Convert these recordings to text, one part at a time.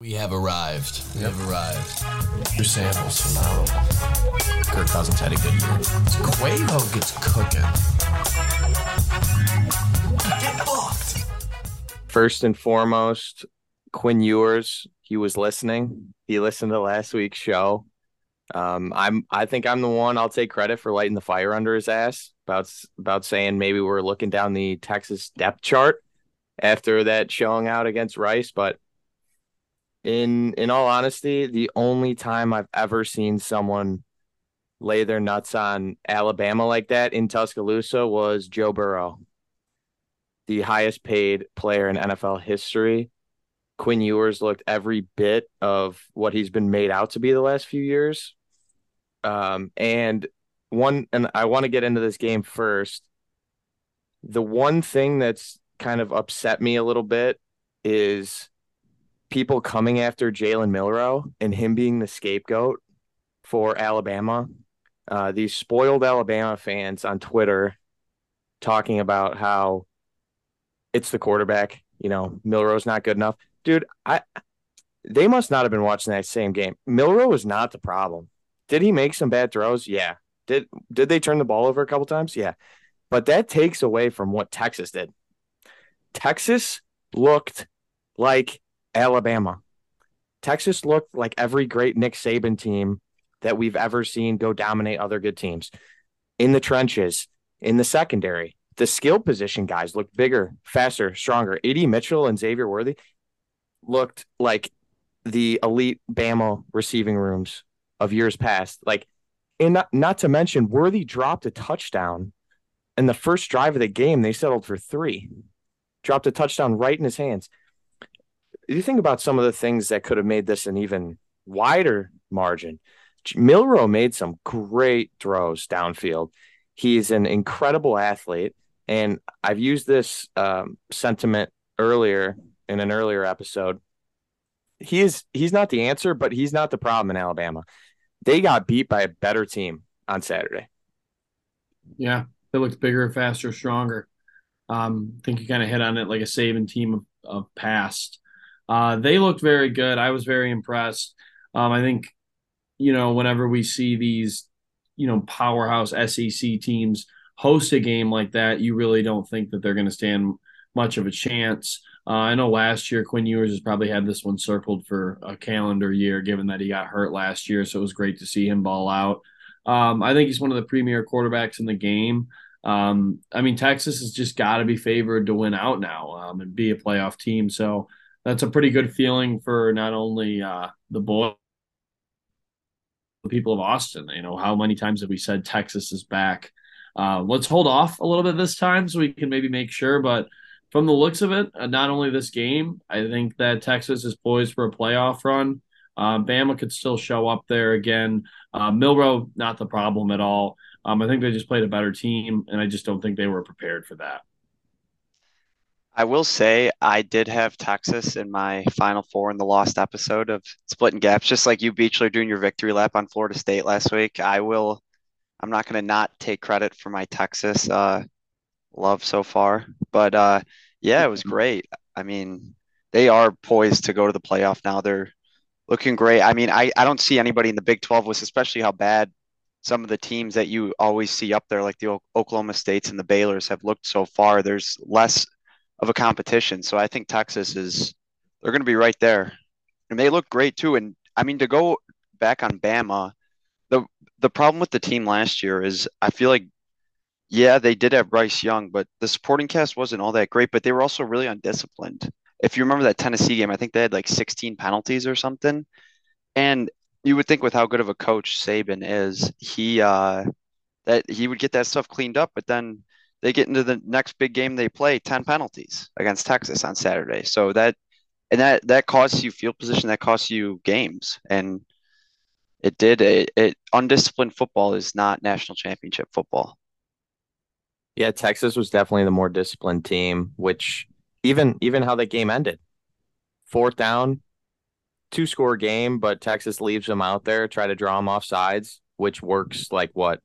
We have arrived. We have arrived. Your samples phenomenal. Kirk Cousins had a good year. Quavo gets cooking. Get fucked. First and foremost, Quinn Ewers, he was listening. He listened to last week's show. Um, I'm I think I'm the one I'll take credit for lighting the fire under his ass about about saying maybe we're looking down the Texas depth chart after that showing out against Rice, but in in all honesty, the only time I've ever seen someone lay their nuts on Alabama like that in Tuscaloosa was Joe Burrow, the highest paid player in NFL history. Quinn Ewers looked every bit of what he's been made out to be the last few years. Um, and one, and I want to get into this game first. The one thing that's kind of upset me a little bit is people coming after Jalen Milroe and him being the scapegoat for Alabama. Uh, these spoiled Alabama fans on Twitter talking about how it's the quarterback. You know, Milroe's not good enough, dude. I they must not have been watching that same game. Milroe was not the problem. Did he make some bad throws? Yeah. Did did they turn the ball over a couple times? Yeah. But that takes away from what Texas did. Texas looked like Alabama. Texas looked like every great Nick Saban team that we've ever seen go dominate other good teams in the trenches, in the secondary. The skill position guys looked bigger, faster, stronger. AD Mitchell and Xavier Worthy looked like the elite Bama receiving rooms of years past. Like, and not, not to mention, Worthy dropped a touchdown in the first drive of the game. They settled for three, dropped a touchdown right in his hands you think about some of the things that could have made this an even wider margin. Milroe made some great throws downfield. He's an incredible athlete. And I've used this um, sentiment earlier in an earlier episode. He is he's not the answer, but he's not the problem in Alabama. They got beat by a better team on Saturday. Yeah, they looked bigger, faster, stronger. Um, I think you kind of hit on it like a Saban team of, of past. Uh, they looked very good. I was very impressed. Um, I think, you know, whenever we see these, you know, powerhouse SEC teams host a game like that, you really don't think that they're going to stand much of a chance. Uh, I know last year Quinn Ewers has probably had this one circled for a calendar year, given that he got hurt last year. So it was great to see him ball out. Um, I think he's one of the premier quarterbacks in the game. Um, I mean, Texas has just got to be favored to win out now um, and be a playoff team. So that's a pretty good feeling for not only uh, the boy, the people of Austin. You know, how many times have we said Texas is back? Uh, let's hold off a little bit this time so we can maybe make sure. But from the looks of it, uh, not only this game, I think that Texas is poised for a playoff run. Uh, Bama could still show up there again. Uh, Milroe, not the problem at all. Um, I think they just played a better team, and I just don't think they were prepared for that. I will say I did have Texas in my final four in the lost episode of splitting gaps, just like you Beechler doing your victory lap on Florida State last week. I will I'm not gonna not take credit for my Texas uh, love so far. But uh, yeah, it was great. I mean, they are poised to go to the playoff now. They're looking great. I mean, I, I don't see anybody in the Big 12 with especially how bad some of the teams that you always see up there, like the o- Oklahoma States and the Baylors, have looked so far. There's less of a competition. So I think Texas is they're going to be right there, and they look great too. And I mean to go back on Bama, the the problem with the team last year is I feel like yeah they did have Bryce Young, but the supporting cast wasn't all that great. But they were also really undisciplined. If you remember that Tennessee game, I think they had like 16 penalties or something, and you would think with how good of a coach Saban is, he uh, that he would get that stuff cleaned up. But then they get into the next big game they play 10 penalties against Texas on Saturday. So that and that that costs you field position, that costs you games. And it did it, it undisciplined football is not national championship football. Yeah, Texas was definitely the more disciplined team, which even even how that game ended. Fourth down, two score game, but Texas leaves them out there, try to draw them off sides, which works like what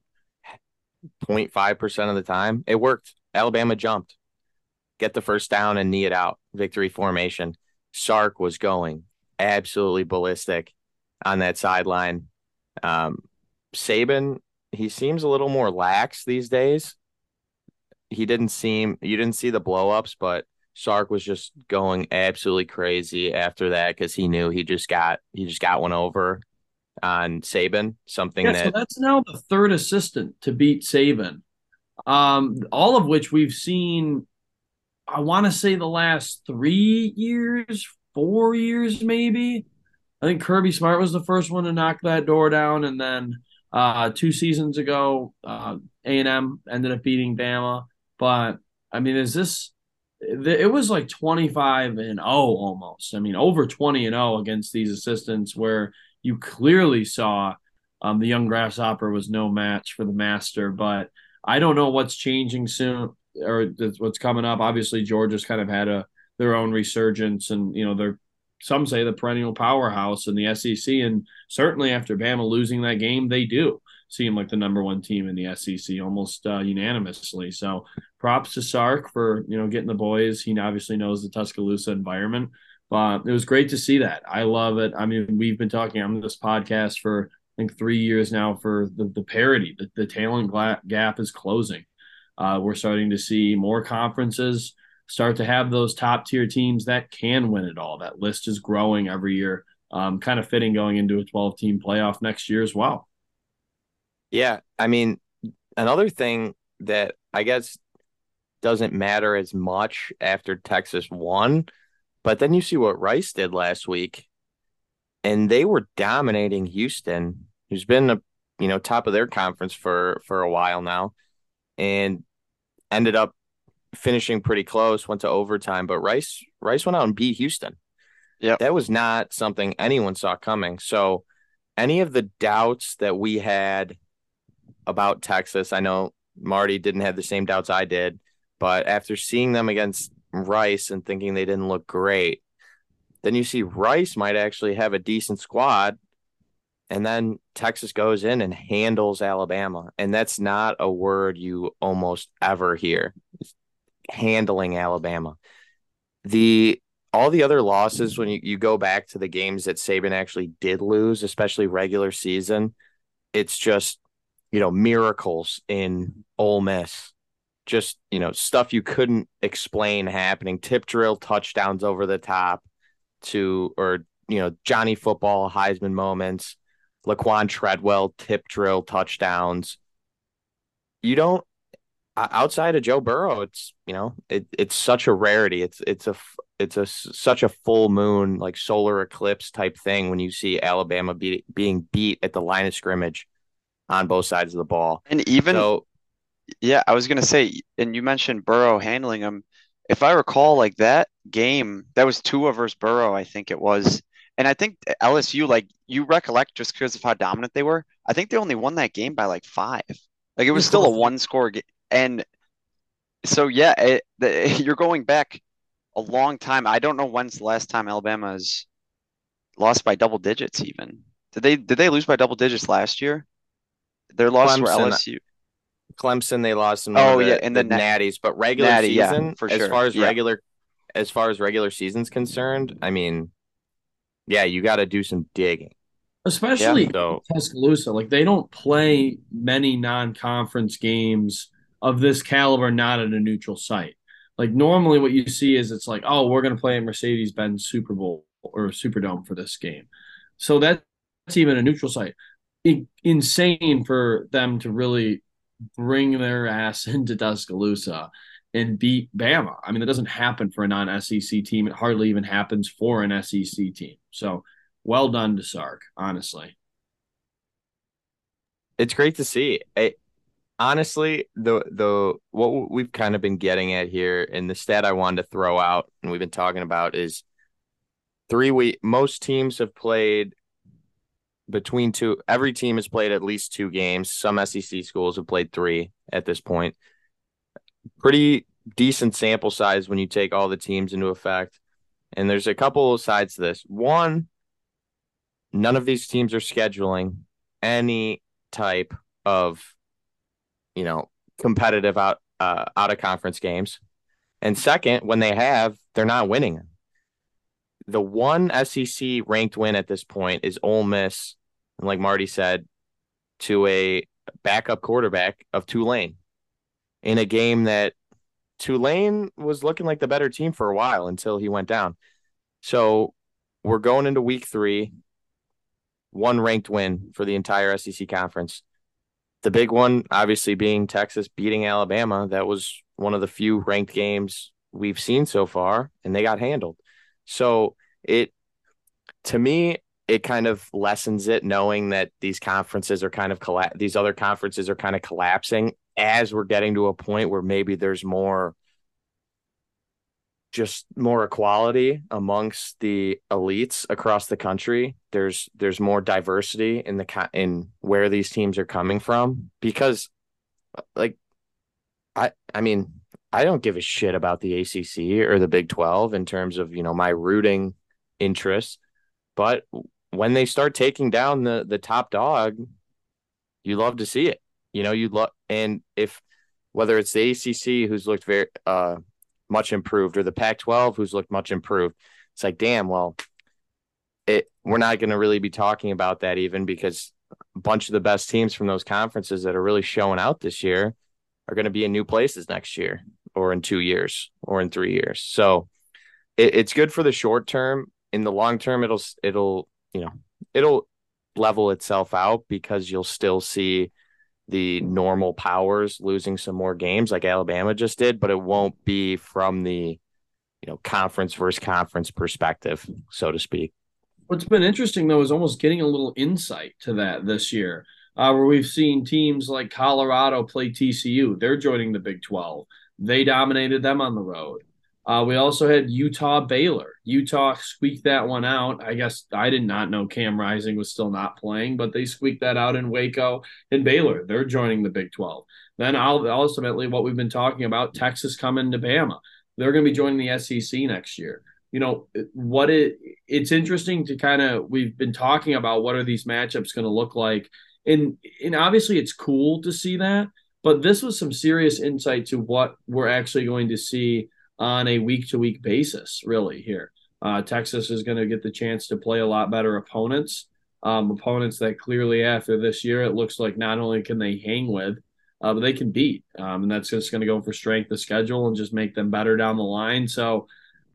0.5% of the time. It worked. Alabama jumped, get the first down and knee it out. Victory formation. Sark was going absolutely ballistic on that sideline. Um, Saban, he seems a little more lax these days. He didn't seem you didn't see the blowups, but Sark was just going absolutely crazy after that because he knew he just got he just got one over on Saban. Something Yeah, that so that's now the third assistant to beat Saban. Um, all of which we've seen. I want to say the last three years, four years, maybe. I think Kirby Smart was the first one to knock that door down, and then uh, two seasons ago, uh, A and M ended up beating Bama. But I mean, is this? It was like twenty five and zero almost. I mean, over twenty and zero against these assistants, where you clearly saw um, the young grasshopper was no match for the master. But I don't know what's changing soon or what's coming up. Obviously, Georgia's kind of had a their own resurgence, and you know they're some say the perennial powerhouse in the SEC, and certainly after Bama losing that game, they do seem like the number one team in the SEC almost uh, unanimously. So props to Sark for you know getting the boys. He obviously knows the Tuscaloosa environment, but it was great to see that. I love it. I mean, we've been talking on this podcast for I think three years now for the the parity. The, the talent gap is closing. Uh, we're starting to see more conferences start to have those top tier teams that can win it all. That list is growing every year. Um, kind of fitting going into a 12 team playoff next year as well. Yeah. I mean, another thing that I guess doesn't matter as much after Texas won, but then you see what Rice did last week, and they were dominating Houston, who's been a you know top of their conference for for a while now, and ended up finishing pretty close, went to overtime, but Rice Rice went out and beat Houston. Yeah. That was not something anyone saw coming. So any of the doubts that we had about Texas, I know Marty didn't have the same doubts I did, but after seeing them against Rice and thinking they didn't look great, then you see Rice might actually have a decent squad. And then Texas goes in and handles Alabama. And that's not a word you almost ever hear. Handling Alabama. The all the other losses when you, you go back to the games that Saban actually did lose, especially regular season, it's just, you know, miracles in Ole Miss. Just, you know, stuff you couldn't explain happening. Tip drill touchdowns over the top to or you know, Johnny football, Heisman moments, Laquan Treadwell tip drill touchdowns. You don't outside of Joe Burrow, it's you know it, it's such a rarity. It's it's a it's a such a full moon like solar eclipse type thing when you see Alabama be, being beat at the line of scrimmage on both sides of the ball. And even So yeah, I was gonna say, and you mentioned Burrow handling him. If I recall, like that game, that was Tua versus Burrow, I think it was. And I think LSU, like you recollect, just because of how dominant they were, I think they only won that game by like five. Like it was still a one score game. And so, yeah, it, the, you're going back a long time. I don't know when's the last time Alabama's lost by double digits. Even did they did they lose by double digits last year? Their loss were Clemson, LSU. Clemson they lost in oh of the, yeah, and the the na- natties, but regular Natty, yeah, season for as far as Yeah. regular as far as regular season's concerned, I mean, yeah, you got to do some digging. Especially So Tuscaloosa. Like they don't play many non-conference games of this caliber not at a neutral site. Like normally what you see is it's like, oh, we're gonna play at Mercedes-Benz Super Bowl or Superdome for this game. So that's even a neutral site. In- insane for them to really bring their ass into Tuscaloosa and beat Bama. I mean, that doesn't happen for a non-SEC team. It hardly even happens for an SEC team. So well done to Sark, honestly. it's great to see. I, honestly, the the what we've kind of been getting at here, and the stat I wanted to throw out, and we've been talking about is three week. Most teams have played between two. Every team has played at least two games. Some SEC schools have played three at this point. Pretty decent sample size when you take all the teams into effect. And there's a couple of sides to this. One, none of these teams are scheduling any type of you know competitive out uh, out of conference games and second when they have they're not winning the one SEC ranked win at this point is Ole Miss, and like Marty said, to a backup quarterback of Tulane in a game that Tulane was looking like the better team for a while until he went down. So we're going into week three, one ranked win for the entire SEC conference. The big one, obviously, being Texas beating Alabama. That was one of the few ranked games we've seen so far, and they got handled. So it, to me, it kind of lessens it knowing that these conferences are kind of colla- these other conferences are kind of collapsing as we're getting to a point where maybe there's more just more equality amongst the elites across the country. There's there's more diversity in the in where these teams are coming from because like i i mean i don't give a shit about the ACC or the Big 12 in terms of you know my rooting interests but when they start taking down the the top dog, you love to see it. You know, you love and if whether it's the ACC who's looked very uh much improved or the Pac-12 who's looked much improved, it's like damn, well, it we're not going to really be talking about that even because a bunch of the best teams from those conferences that are really showing out this year are going to be in new places next year or in two years or in three years. So it, it's good for the short term. In the long term, it'll it'll you know, it'll level itself out because you'll still see the normal powers losing some more games like Alabama just did, but it won't be from the you know conference versus conference perspective, so to speak. What's been interesting though is almost getting a little insight to that this year, uh, where we've seen teams like Colorado play TCU. They're joining the Big Twelve. They dominated them on the road. Uh, we also had Utah Baylor. Utah squeaked that one out. I guess I did not know Cam Rising was still not playing, but they squeaked that out in Waco and Baylor. They're joining the Big 12. Then ultimately, what we've been talking about, Texas coming to Bama. They're going to be joining the SEC next year. You know what it it's interesting to kind of we've been talking about what are these matchups going to look like and and obviously it's cool to see that but this was some serious insight to what we're actually going to see on a week to week basis, really, here. Uh, Texas is going to get the chance to play a lot better opponents, um, opponents that clearly after this year, it looks like not only can they hang with, uh, but they can beat. Um, and that's just going to go for strength of schedule and just make them better down the line. So,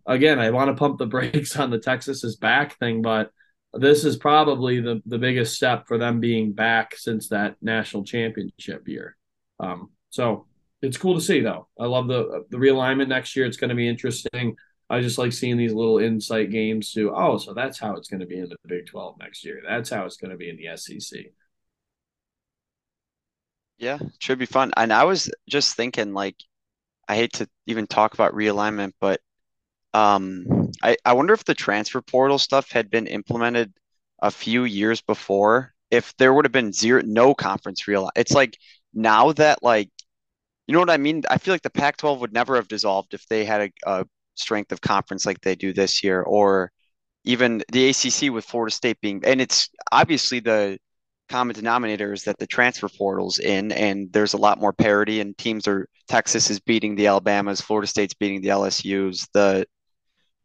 again, I want to pump the brakes on the Texas is back thing, but this is probably the, the biggest step for them being back since that national championship year. Um, so it's cool to see though. I love the the realignment next year. It's going to be interesting. I just like seeing these little insight games to oh, so that's how it's going to be in the Big Twelve next year. That's how it's going to be in the SEC. Yeah, should be fun. And I was just thinking, like, I hate to even talk about realignment, but um, I I wonder if the transfer portal stuff had been implemented a few years before. If there would have been zero, no conference real, it's like now that like you know what I mean? I feel like the Pac-12 would never have dissolved if they had a, a strength of conference like they do this year, or even the ACC with Florida State being, and it's obviously the common denominator is that the transfer portal's in, and there's a lot more parity, and teams are Texas is beating the Alabamas, Florida State's beating the LSU's, the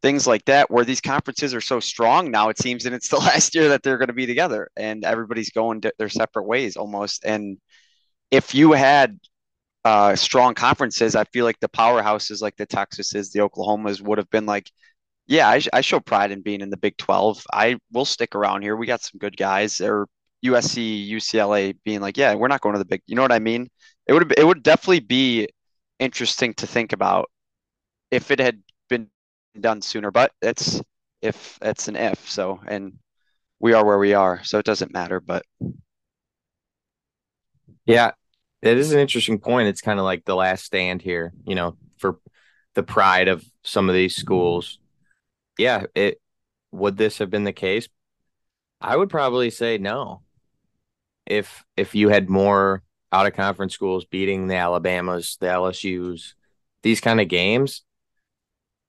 things like that, where these conferences are so strong now. It seems, and it's the last year that they're going to be together, and everybody's going their separate ways almost. And if you had uh, strong conferences, I feel like the powerhouses like the Texases, the Oklahomas would have been like, yeah, I, I show pride in being in the Big 12. I will stick around here. We got some good guys. Or USC, UCLA being like, yeah, we're not going to the big. You know what I mean? It would it would definitely be interesting to think about if it had been done sooner. But it's if it's an if. So and we are where we are, so it doesn't matter. But yeah, it is an interesting point. It's kind of like the last stand here, you know, for the pride of some of these schools. Yeah, it would this have been the case? I would probably say no. If if you had more out of conference schools beating the Alabamas, the LSU's, these kind of games,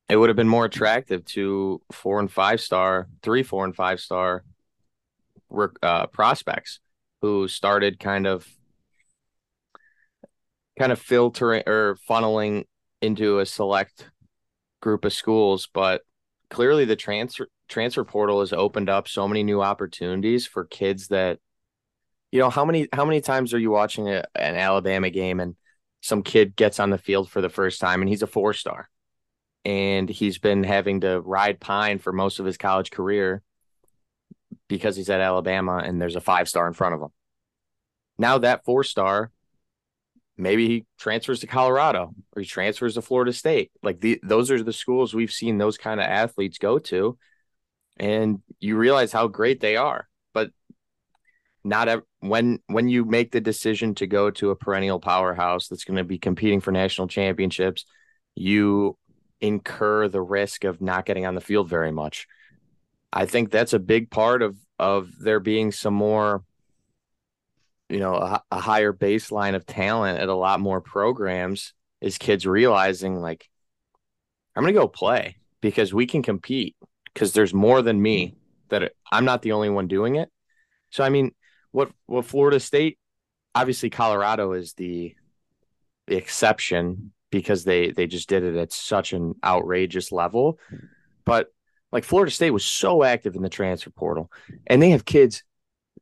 it would have been more attractive to four and five star, three, four and five star uh, prospects who started kind of kind of filtering or funneling into a select group of schools, but clearly the transfer transfer portal has opened up so many new opportunities for kids that you know how many how many times are you watching a, an Alabama game and some kid gets on the field for the first time and he's a four star and he's been having to ride pine for most of his college career because he's at Alabama and there's a five star in front of him. Now that four star, maybe he transfers to Colorado or he transfers to Florida State. Like the, those are the schools we've seen those kind of athletes go to, and you realize how great they are. But not ev- when when you make the decision to go to a perennial powerhouse that's going to be competing for national championships, you incur the risk of not getting on the field very much. I think that's a big part of of there being some more you know a, a, higher baseline of talent at a lot more programs is kids realizing like i'm going to go play because we can compete because there's more than me that i'm not the only one doing it. So i mean what what florida state obviously colorado is the the exception because they they just did it at such an outrageous level. But like florida state was so active in the transfer portal and they have kids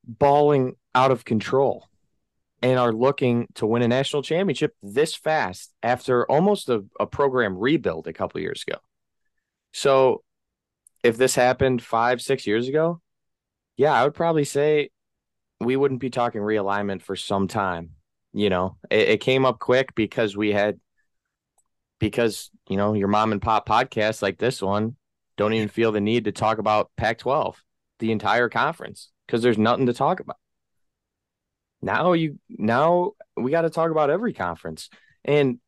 balling out of control and are looking to win a national championship this fast after almost a, a program rebuild a couple years ago. So if this happened five, six years ago, yeah, I would probably say we wouldn't be talking realignment for some time. You know, it, it came up quick because we had because you know your mom and pop podcast like this one don't even feel the need to talk about Pac 12, the entire conference, because there's nothing to talk about now you now we got to talk about every conference and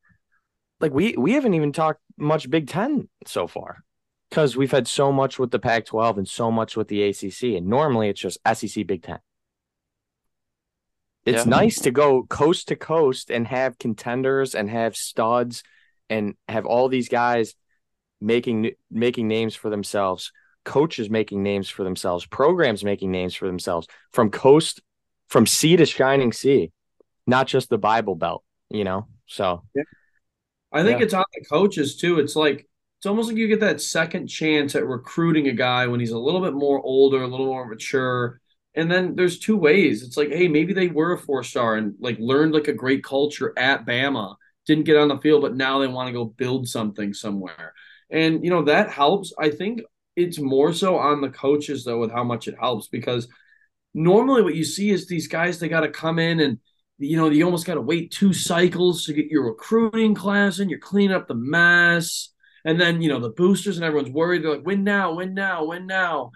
like we we haven't even talked much big 10 so far because we've had so much with the pac 12 and so much with the acc and normally it's just sec big 10 it's yeah. nice to go coast to coast and have contenders and have studs and have all these guys making making names for themselves coaches making names for themselves programs making names for themselves from coast from sea to shining sea, not just the Bible Belt, you know? So yeah. I think yeah. it's on the coaches too. It's like, it's almost like you get that second chance at recruiting a guy when he's a little bit more older, a little more mature. And then there's two ways. It's like, hey, maybe they were a four star and like learned like a great culture at Bama, didn't get on the field, but now they want to go build something somewhere. And, you know, that helps. I think it's more so on the coaches, though, with how much it helps because normally what you see is these guys they got to come in and you know you almost got to wait two cycles to get your recruiting class and you're cleaning up the mess. And then you know the boosters and everyone's worried they're like win now win now win now.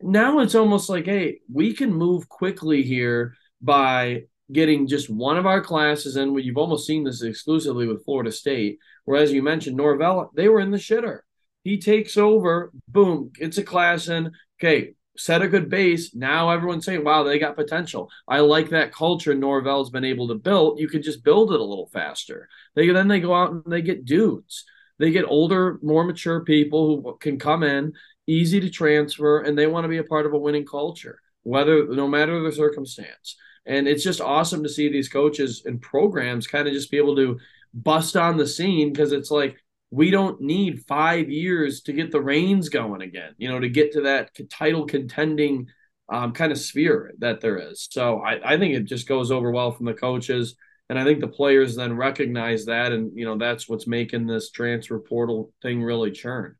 Now it's almost like hey we can move quickly here by getting just one of our classes in. You've almost seen this exclusively with florida state whereas you mentioned norvell they were in the shitter. He takes over boom it's a class in. Okay set a good base. Now everyone's saying, wow, they got potential. I like that culture Norvell's been able to build. You could just build it a little faster. They then they go out and they get dudes. They get older, more mature people who can come in, easy to transfer, and they want to be a part of a winning culture, whether no matter the circumstance. And it's just awesome to see these coaches and programs kind of just be able to bust on the scene because it's like we don't need five years to get the reins going again, you know, to get to that title contending um, kind of sphere that there is. So I, I think it just goes over well from the coaches. And I think the players then recognize that. And, you know, that's what's making this transfer portal thing really churn.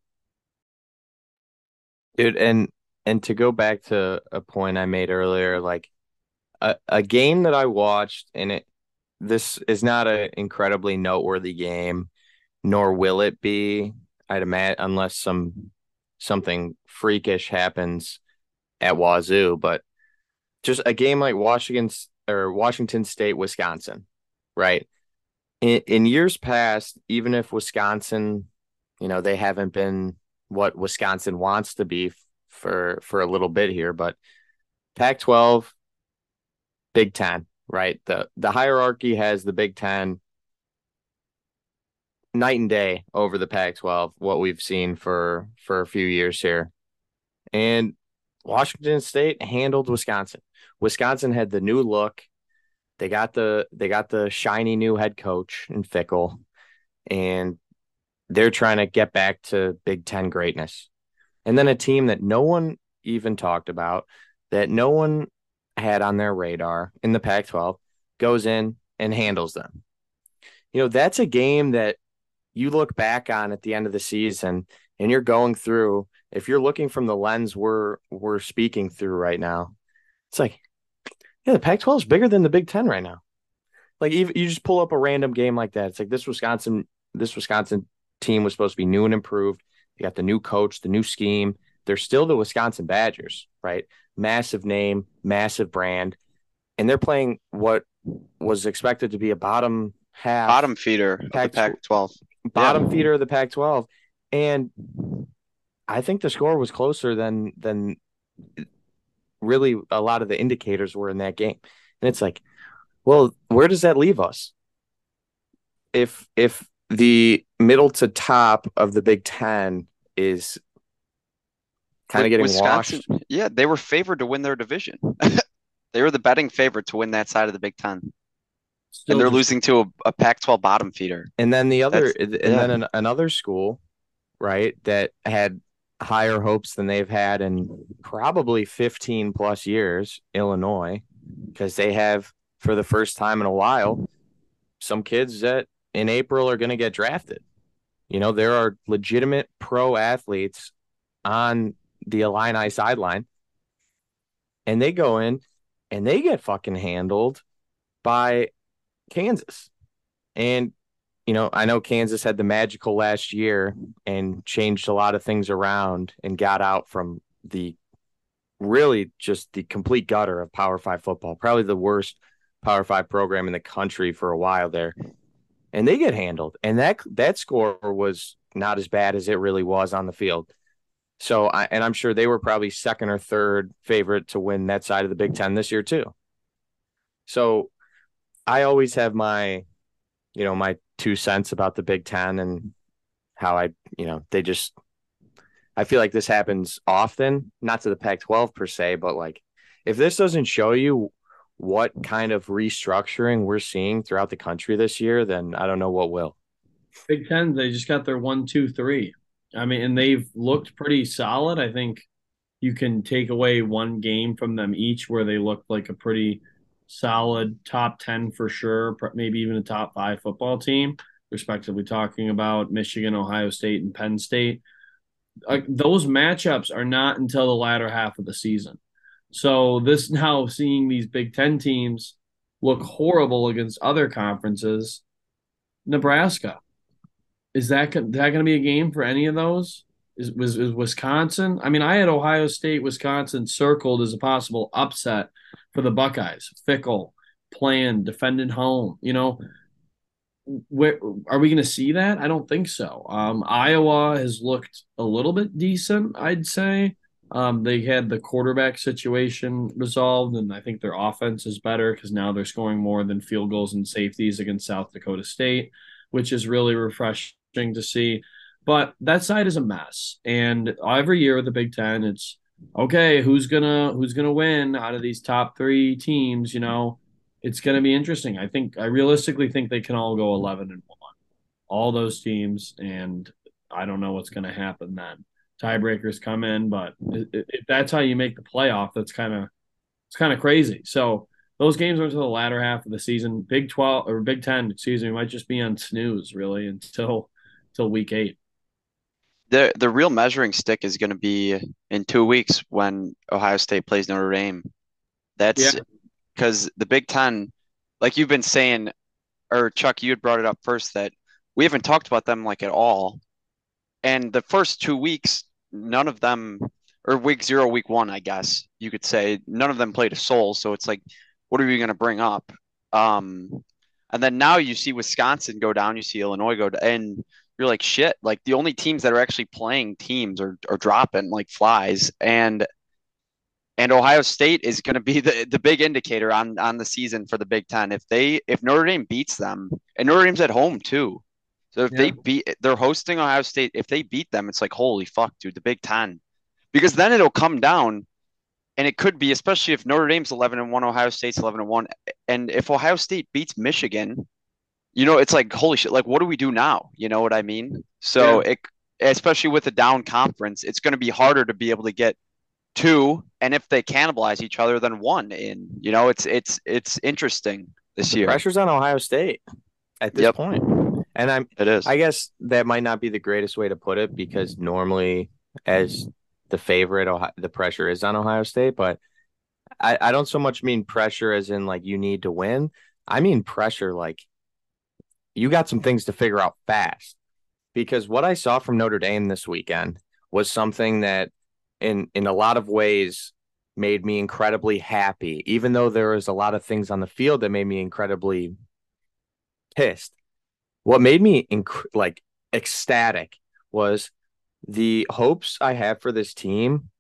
Dude, and and to go back to a point I made earlier, like a, a game that I watched, and it this is not an incredibly noteworthy game nor will it be. I'd imagine unless some something freakish happens at Wazoo, but just a game like Washington or Washington State, Wisconsin, right? In, in years past, even if Wisconsin, you know, they haven't been what Wisconsin wants to be for for a little bit here, but Pac-12, Big Ten, right? The the hierarchy has the Big Ten night and day over the Pac-12 what we've seen for for a few years here. And Washington State handled Wisconsin. Wisconsin had the new look. They got the they got the shiny new head coach in Fickell and they're trying to get back to Big 10 greatness. And then a team that no one even talked about, that no one had on their radar in the Pac 12, goes in and handles them. You know, that's a game that you look back on at the end of the season and you're going through, if you're looking from the lens we're we're speaking through right now, it's like, yeah, the Pac 12 is bigger than the Big Ten right now. Like even you just pull up a random game like that. It's like this Wisconsin, this Wisconsin team was supposed to be new and improved. They got the new coach, the new scheme. They're still the Wisconsin Badgers, right? Massive name, massive brand. And they're playing what was expected to be a bottom half Bottom feeder of the Pac- Pac-12. Bottom feeder of the Pac-12, and I think the score was closer than than really a lot of the indicators were in that game. And it's like, well, where does that leave us? If if the middle to top of the Big Ten is kind of getting Wisconsin, washed, yeah, they were favored to win their division. they were the betting favorite to win that side of the Big Ten, And they're losing to a, a Pac-12 bottom feeder. and then the other, That's- and yeah. then an, another school, right, that had higher hopes than they've had in probably 15 plus years, Illinois, because they have for the first time in a while some kids that in April are going to get drafted. You know, there are legitimate pro athletes on the Illini sideline, and they go in and they get fucking handled by Kansas. And you know, I know Kansas had the magical last year and changed a lot of things around and got out from the really just the complete gutter of Power Five football, probably the worst Power Five program in the country for a while there. And they get handled. And that that score was not as bad as it really was on the field. So I and I'm sure they were probably second or third favorite to win that side of the Big Ten this year too. So I always have my, you know, my two cents about the Big Ten and how I, you know, they just, I feel like this happens often, not to the Pac 12 per se, but like if this doesn't show you what kind of restructuring we're seeing throughout the country this year, then I don't know what will. Big Ten, they just got their one, two, three. I mean, and they've looked pretty solid. I think you can take away one game from them each where they looked like a pretty solid top 10 for sure, maybe even a top five football team, respectively, talking about Michigan, Ohio State, and Penn State. Like those matchups are not until the latter half of the season. So, this now seeing these Big Ten teams look horrible against other conferences, Nebraska is that that going to be a game for any of those? Is was is Wisconsin? I mean, I had Ohio State, Wisconsin circled as a possible upset for the Buckeyes. Fickell, planned, defended home. You know, where are we going to see that? I don't think so. Um, Iowa has looked a little bit decent, I'd say. Um, they had the quarterback situation resolved, and I think their offense is better because now they're scoring more than field goals and safeties against South Dakota State, which is really refreshing to see. But that side is a mess, and every year with the Big Ten, it's okay. Who's gonna who's gonna win out of these top three teams? You know, it's gonna be interesting. I think I realistically think they can all go eleven and one, all those teams, and I don't know what's gonna happen then tiebreakers come in, but if that's how you make the playoff, that's kind of it's kind of crazy. So those games are until the latter half of the season. Big Twelve or Big Ten, excuse me, might just be on snooze really until until week eight. The the real measuring stick is going to be in two weeks when Ohio State plays Notre Dame. That's Yeah. because the Big Ten, like you've been saying, or Chuck, you had brought it up first that we haven't talked about them like at all. And the first two weeks, none of them, or week zero, week one, I guess you could say, none of them played a soul. So it's like, what are we going to bring up? Um, and then now you see Wisconsin go down, you see Illinois go down, and you're like, shit, like the only teams that are actually playing teams are, are dropping like flies. And and Ohio State is going to be the, the big indicator on on the season for the Big Ten. If they if Notre Dame beats them, and Notre Dame's at home too, so if they Yeah. beat, they're hosting Ohio State. If they beat them, it's like holy fuck, dude, the Big Ten, because then it'll come down, and it could be especially if Notre Dame's eleven and one, Ohio State's eleven and one, and if Ohio State beats Michigan, you know, it's like holy shit, like what do we do now? You know what I mean? So it especially with a down conference, it's going to be harder to be able to get two, and if they cannibalize each other, then one in. You know, it's it's it's interesting this The year. pressure's on Ohio State at this Yep. point. And I'm It is. I guess that might not be the greatest way to put it because normally, as the favorite, Ohio, the pressure is on Ohio State. But I, I don't so much mean pressure as in like you need to win. I mean pressure like you got some things to figure out fast. Because what I saw from Notre Dame this weekend was something that, in in a lot of ways, made me incredibly happy. Even though there was a lot of things on the field that made me incredibly pissed what made me inc- like ecstatic was the hopes I have for this team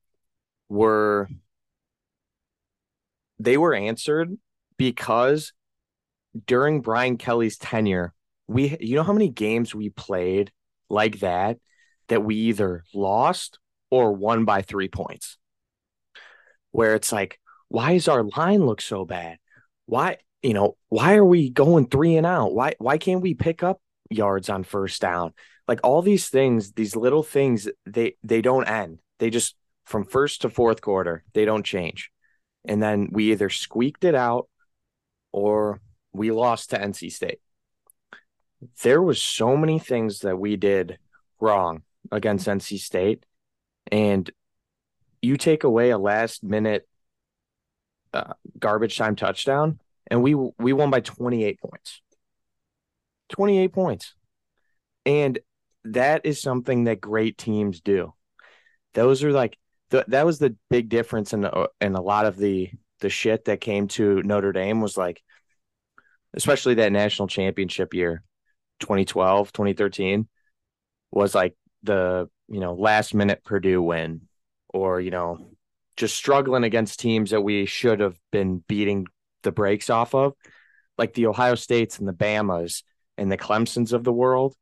were they were answered because during Brian Kelly's tenure, we you know how many games we played like that that we either lost or won by 3 points. Where it's like why is our line look so bad? Why you know, why are we going 3 and out? Why why can't we pick up yards on first down? Like all these things, these little things, they they don't end. They just from first to fourth quarter, they don't change. And then we either squeaked it out or we lost to NC State. There was so many things that we did wrong against NC State and you take away a last minute uh, garbage time touchdown and we we won by 28 points. 28 points. And that is something that great teams do. Those are like the, that was the big difference in uh, in a lot of the the shit that came to Notre Dame was like especially that national championship year 2012 2013 was like the you know last minute Purdue win or you know just struggling against teams that we should have been beating the brakes off of like the Ohio States and the Bamas and the Clemsons of the world,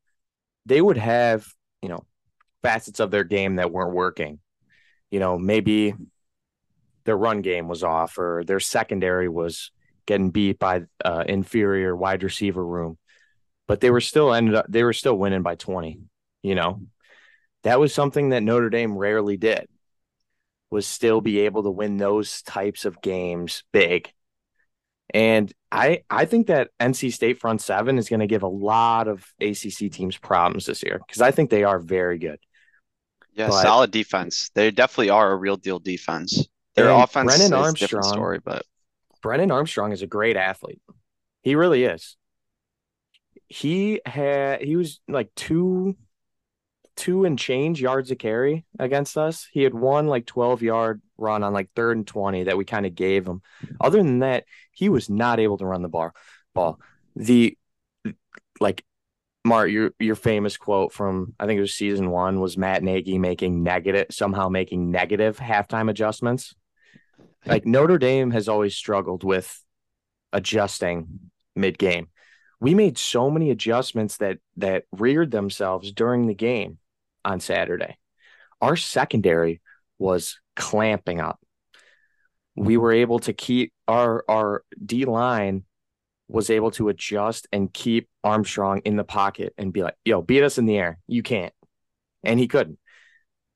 they would have, you know, facets of their game that weren't working. You know, maybe their run game was off or their secondary was getting beat by uh, inferior wide receiver room, but they were still ended up they were still winning by 20, you know. That was something that Notre Dame rarely did. Was still be able to win those types of games big. And I I think that NC State front seven is going to give a lot of ACC teams problems this year because I think they are very good. Yeah, But- solid defense. They definitely are a real deal defense. Their offense Brennan is a Armstrong- different story, but Brennan Armstrong is a great athlete. He really is. He had he was like two two and change yards a carry against us. He had one like 12 yard run on like third and 20 that we kind of gave him. Other than that, he was not able to run the bar ball. The like Mart, your your famous quote from I think it was season one was Matt Nagy making negative somehow making negative halftime adjustments. Like Notre Dame has always struggled with adjusting mid game. We made so many adjustments that that reared themselves during the game on Saturday. Our secondary was clamping up. We mm-hmm. were able to keep our our D line was able to adjust and keep Armstrong in the pocket and be like, yo, beat us in the air. You can't. And he couldn't.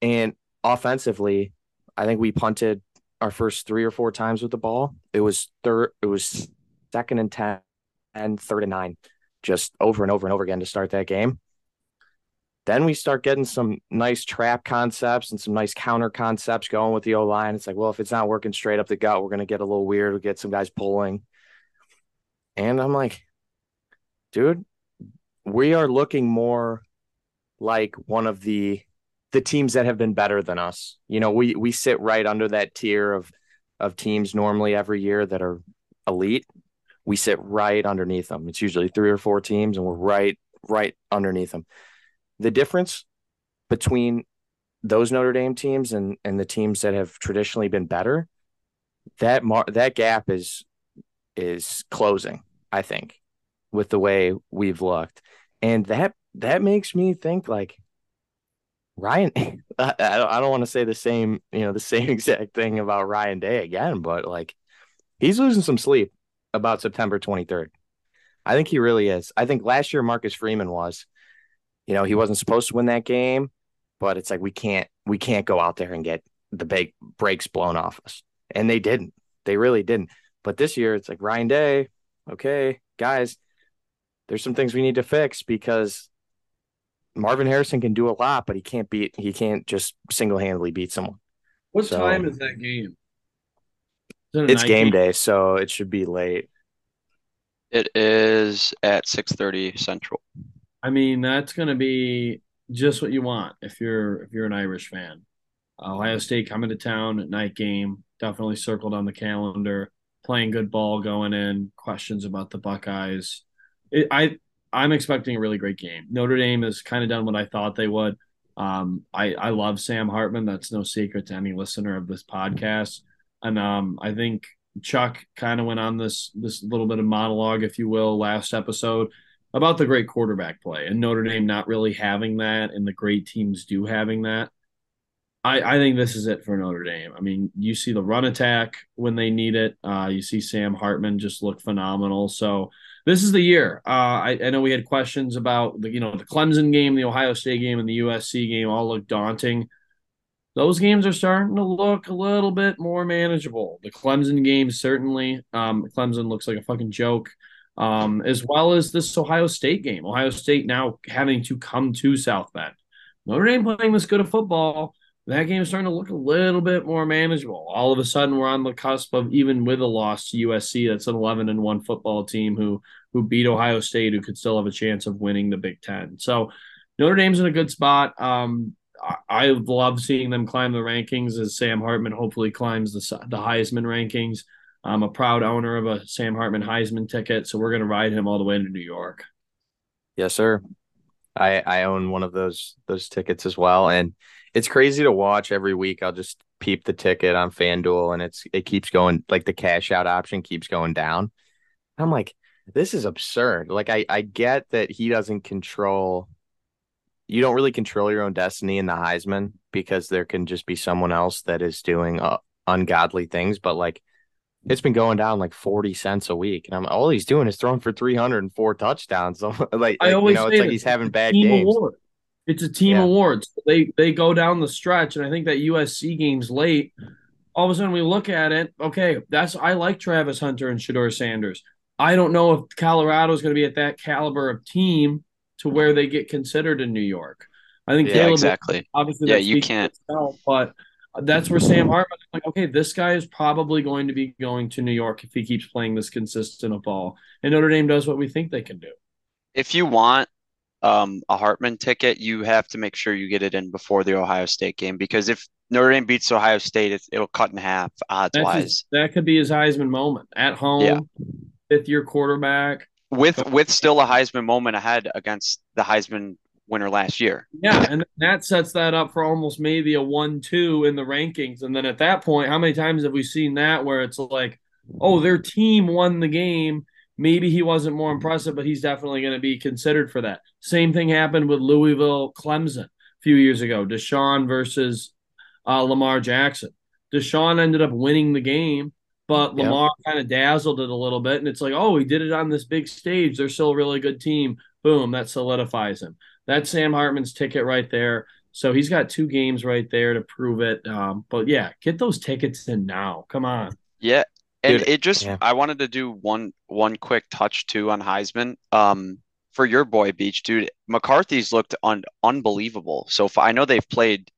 And offensively, I think we punted our first three or four times with the ball. It was third, it was second and 10 and third and nine, just over and over and over again to start that game. Then we start getting some nice trap concepts and some nice counter concepts going with the O line. It's like, well, if it's not working straight up the gut, we're going to get a little weird. We'll get some guys pulling. And I'm like, dude, we are looking more like one of the the teams that have been better than us. You know, we we sit right under that tier of of teams normally every year that are elite. We sit right underneath them. It's usually three or four teams, and we're right right underneath them. The difference between those Notre Dame teams and and the teams that have traditionally been better, that mar- that gap is is closing, I think, with the way we've looked. And that that makes me think like Ryan I, I don't, I don't want to say the same, you know, the same exact thing about Ryan Day again, but like he's losing some sleep about September 23rd. I think he really is. I think last year Marcus Freeman was, you know, he wasn't supposed to win that game. but it's like we can't we can't go out there and get the big breaks blown off us. And they didn't. They really didn't. But this year it's like Ryan Day, okay, guys, there's some things we need to fix because Marvin Harrison can do a lot, but he can't beat he can't just single handedly beat someone. What So- time is that game? Is it It's game day, so it should be late. It is at 6:30 Central. I mean, that's going to be just what you want if you're if you're an Irish fan. Ohio State coming to town at night game, definitely circled on the calendar. Playing good ball going in. Questions about the Buckeyes. It, I I'm expecting a really great game. Notre Dame has kind of done what I thought they would. Um, I I love Sam Hartman. That's no secret to any listener of this podcast. And um, I think Chuck kind of went on this this little bit of monologue, if you will, last episode about the great quarterback play and Notre Dame not really having that and the great teams do having that. I, I think this is it for Notre Dame. I mean, you see the run attack when they need it. Uh, you see Sam Hartman just look phenomenal. So this is the year. Uh, I, I know we had questions about the you know the Clemson game, the Ohio State game, and the USC game all look daunting. Those games are starting to look a little bit more manageable. The Clemson game certainly. Um, Clemson looks like a fucking joke um, as well as this Ohio State game. Ohio State now having to come to South Bend. Notre Dame playing this good of football. That game is starting to look a little bit more manageable. All of a sudden, we're on the cusp of even with a loss to USC. That's an eleven and one football team who who beat Ohio State, who could still have a chance of winning the Big Ten. So Notre Dame's in a good spot. Um, I, love seeing them climb the rankings as Sam Hartman hopefully climbs the the Heisman rankings. I'm a proud owner of a Sam Hartman Heisman ticket, so we're going to ride him all the way to New York. Yes, sir. I I own one of those those tickets as well, and it's crazy to watch every week. I'll just peep the ticket on FanDuel, and it's it keeps going like the cash out option keeps going down. I'm like, this is absurd. Like I I get that he doesn't control. You don't really control your own destiny in the Heisman because there can just be someone else that is doing uh, ungodly things, but like it's been going down like 40 cents a week. And I'm all he's doing is throwing for 304 touchdowns. So like, I like, always you know, say it's like he's having bad games. award. It's a team Yeah. award. So they they go down the stretch, and I think that USC game's late. All of a sudden, we look at it. Okay, that's I like Travis Hunter and Shedeur Sanders. I don't know if Colorado is going to be at that caliber of team to where they get considered in New York. I think Yeah, Caleb exactly. obviously Yeah, you can't- itself, but that's where Sam Hartman is like, okay, this guy is probably going to be going to New York if he keeps playing this consistent of ball. And Notre Dame does what we think they can do. If you want um, a Hartman ticket, you have to make sure you get it in before the Ohio State game because if Notre Dame beats Ohio State, it, it'll cut in half odds That's wise. his- that could be his Heisman moment at home, Yeah. fifth year quarterback. With with still a Heisman moment ahead against the Heisman winner last year. Yeah, and that sets that up for almost maybe a one-two in the rankings. And then at that point, how many times have we seen that where it's like, oh, their team won the game. Maybe he wasn't more impressive, but he's definitely going to be considered for that. Same thing happened with Louisville Clemson a few years ago. Deshaun versus uh, Lamar Jackson. Deshaun ended up winning the game, but Yeah. Lamar kind of dazzled it a little bit. And it's like, oh, he did it on this big stage. They're still a really good team. Boom, that solidifies him. That's Sam Hartman's ticket right there. So he's got two games right there to prove it. Um, but yeah, get those tickets in now. Come on. Yeah. And Dude, it just yeah. I wanted to do one one quick touch too on Heisman. Um for your boy Beach, dude, McCarthy's looked un unbelievable. So far. I know they've played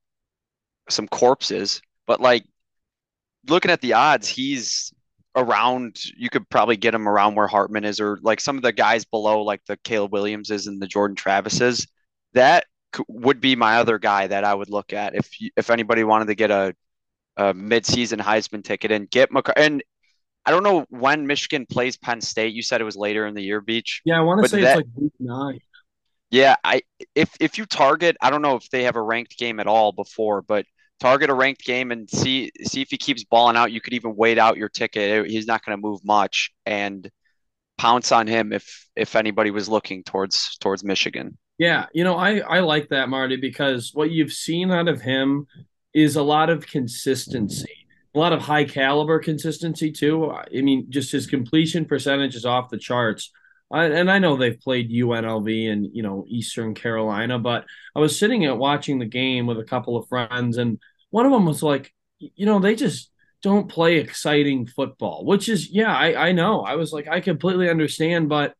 some corpses, but like looking at the odds, he's around you could probably get him around where Hartman is or like some of the guys below like the Caleb Williamses and the Jordan Travises. That would be my other guy that I would look at if you, if anybody wanted to get a a mid-season Heisman ticket and get McCar- and I don't know when Michigan plays Penn State. You said it was later in the year, Beach. Yeah, I want to say that- it's like week nine. Yeah, I if if you target, I don't know if they have a ranked game at all before, but target a ranked game and see see if he keeps balling out. You could even wait out your ticket. He's not going to move much and pounce on him if if anybody was looking towards towards Michigan. Yeah, you know, I I like that Marty because what you've seen out of him is a lot of consistency, a lot of high caliber consistency too. I mean, just his completion percentage is off the charts. I, and I know they've played UNLV and you know Eastern Carolina, but I was sitting at watching the game with a couple of friends, and one of them was like, you know, they just don't play exciting football, which is yeah, I, I know. I was like, I completely understand, but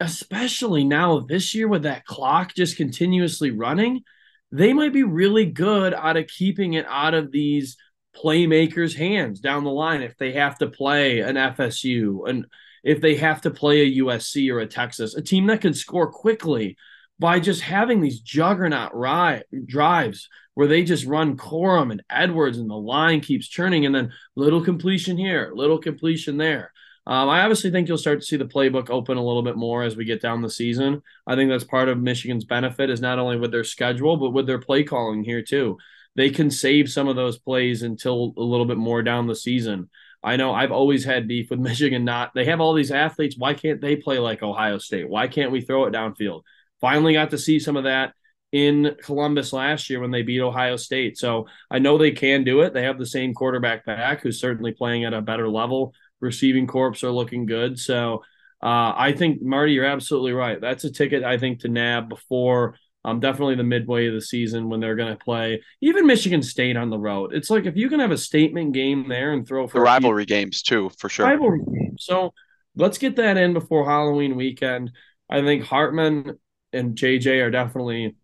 especially now this year with that clock just continuously running, they might be really good out of keeping it out of these playmakers' hands down the line if they have to play an FSU and if they have to play a USC or a Texas, a team that can score quickly by just having these juggernaut ri- drives where they just run Corum and Edwards and the line keeps churning and then little completion here, little completion there. Um, I obviously think you'll start to see the playbook open a little bit more as we get down the season. I think that's part of Michigan's benefit is not only with their schedule but with their play calling here too. They can save some of those plays until a little bit more down the season. I know I've always had beef with Michigan. Not they have all these athletes. Why can't they play like Ohio State? Why can't we throw it downfield? Finally got to see some of that in Columbus last year when they beat Ohio State. So I know they can do it. They have the same quarterback back who's certainly playing at a better level receiving corps are looking good. So uh, I think Marty, you're absolutely right. That's a ticket I think to nab before um, definitely the midway of the season when they're going to play even Michigan State on the road. It's like if you can have a statement game there and throw for the rivalry games too, for sure. Rivalry games. So let's get that in before Halloween weekend. I think Hartman and JJ are definitely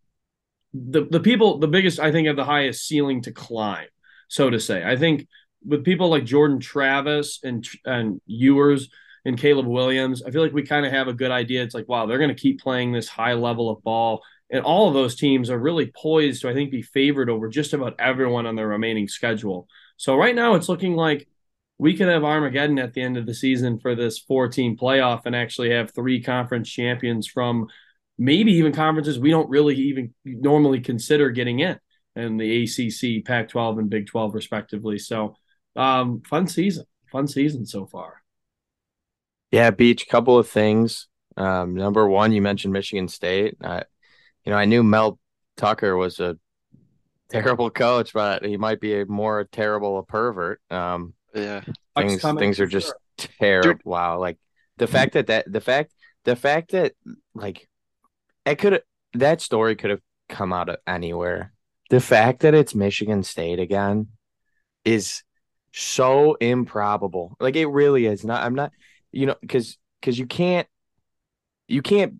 the the people the biggest I think have the highest ceiling to climb, so to say. I think with people like Jordan Travis and and Ewers and Caleb Williams, I feel like we kind of have a good idea. It's like, wow, they're going to keep playing this high level of ball. And all of those teams are really poised to, I think, be favored over just about everyone on their remaining schedule. So right now it's looking like we could have Armageddon at the end of the season for this four team playoff and actually have three conference champions from maybe even conferences we don't really even normally consider getting in and the ACC, Pac 12, and Big 12, respectively. So um, fun season, fun season so far. Yeah, Beach. Couple of things. Um, number one, you mentioned Michigan State. You know, I knew Mel Tucker was a terrible coach, but he might be a more terrible a pervert. Um, yeah, things things are just sure. terrible. Wow, like the fact that that the fact the fact that like it could that story could have come out of anywhere. The fact that it's Michigan State again is so improbable. Like it really is not. I'm not, you know, because because you can't you can't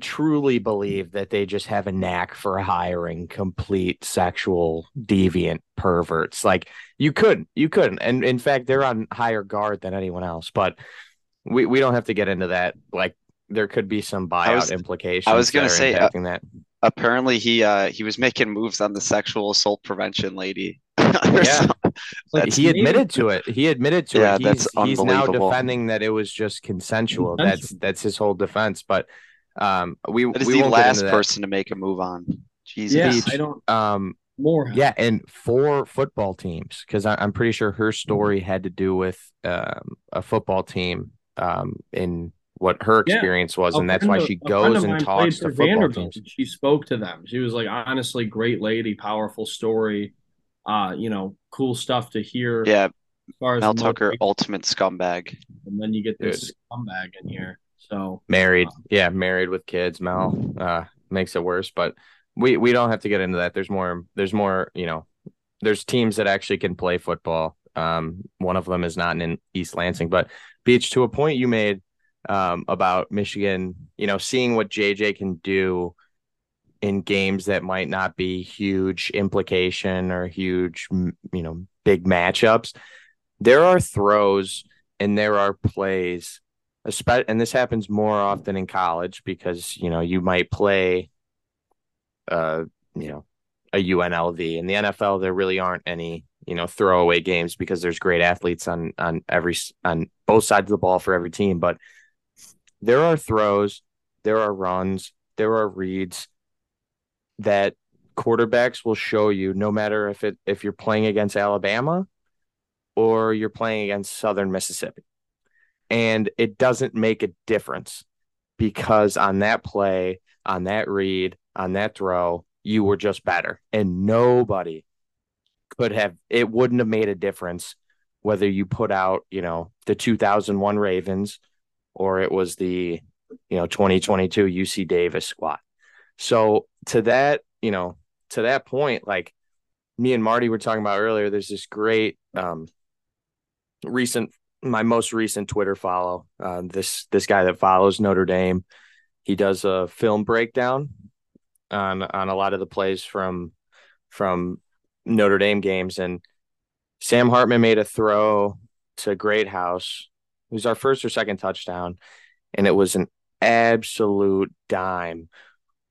truly believe that they just have a knack for hiring complete sexual deviant perverts. Like you couldn't, you couldn't. And in fact, they're on higher guard than anyone else. But we, we don't have to get into that. Like there could be some buyout was, implications. I was going to say uh, that. Apparently, he uh he was making moves on the sexual assault prevention lady. yeah, like he admitted to it. He admitted to yeah, it. He's, that's he's now defending that it was just consensual. That's that's his whole defense. But um, we that is we the last person to make a move on. Jesus, yeah, I don't. Um, more. Yeah, and four football teams because I'm pretty sure her story had to do with um, a football team um, in what her experience yeah. was, and that's why she goes and talks to football Vanderbilt. teams. She spoke to them. She was like, honestly, great lady, powerful story uh, you know, cool stuff to hear. Yeah. As far as Mel Tucker, ultimate scumbag. And then you get this Dude. scumbag in here. So married, uh, yeah, married with kids. Mel uh, makes it worse, but we we don't have to get into that. There's more. There's more. You know, there's teams that actually can play football. Um, one of them is not in East Lansing, but Beach to a point you made um, about Michigan. You know, seeing what JJ can do in games that might not be huge implication or huge, you know, big matchups. There are throws and there are plays, and this happens more often in college because you know you might play, uh, you know, a UNLV. In the NFL, there really aren't any you know throwaway games because there's great athletes on on every on both sides of the ball for every team. But there are throws, there are runs, there are reads that quarterbacks will show you no matter if it if you're playing against Alabama or you're playing against Southern Mississippi. And it doesn't make a difference because on that play, on that read, on that throw, you were just better. And nobody could have it wouldn't have made a difference whether you put out, you know, the 2001 Ravens or it was the you know 2022 UC Davis squad. So to that, you know, to that point, like me and Marty were talking about earlier, there's this great um recent my most recent Twitter follow. Uh, this this guy that follows Notre Dame, he does a film breakdown on on a lot of the plays from from Notre Dame games, and Sam Hartman made a throw to Greathouse. It was our first or second touchdown, and it was an absolute dime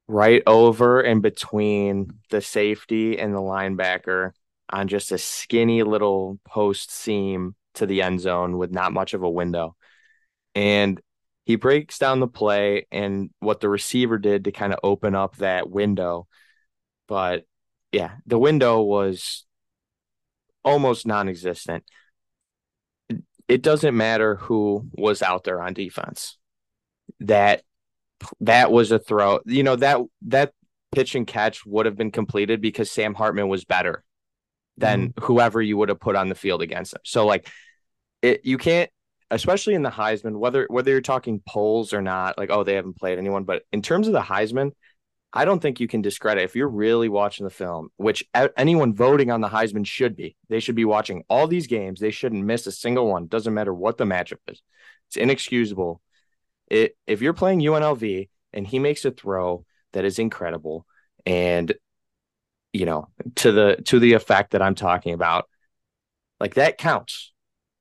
right over and between the safety and the linebacker on just a skinny little post seam to the end zone with not much of a window. And he breaks down the play and what the receiver did to kind of open up that window. But yeah, the window was almost non existent. It doesn't matter who was out there on defense. That that was a throw. You know, that that pitch and catch would have been completed because Sam Hartman was better than mm-hmm. whoever you would have put on the field against them. So like it you can't especially in the Heisman, whether whether you're talking polls or not, like oh they haven't played anyone, but in terms of the Heisman, I don't think you can discredit if you're really watching the film, which anyone voting on the Heisman should be. They should be watching all these games. They shouldn't miss a single one. Doesn't matter what the matchup is. It's inexcusable. It, if you're playing UNLV and he makes a throw that is incredible and you know to the to the effect that I'm talking about, like that counts.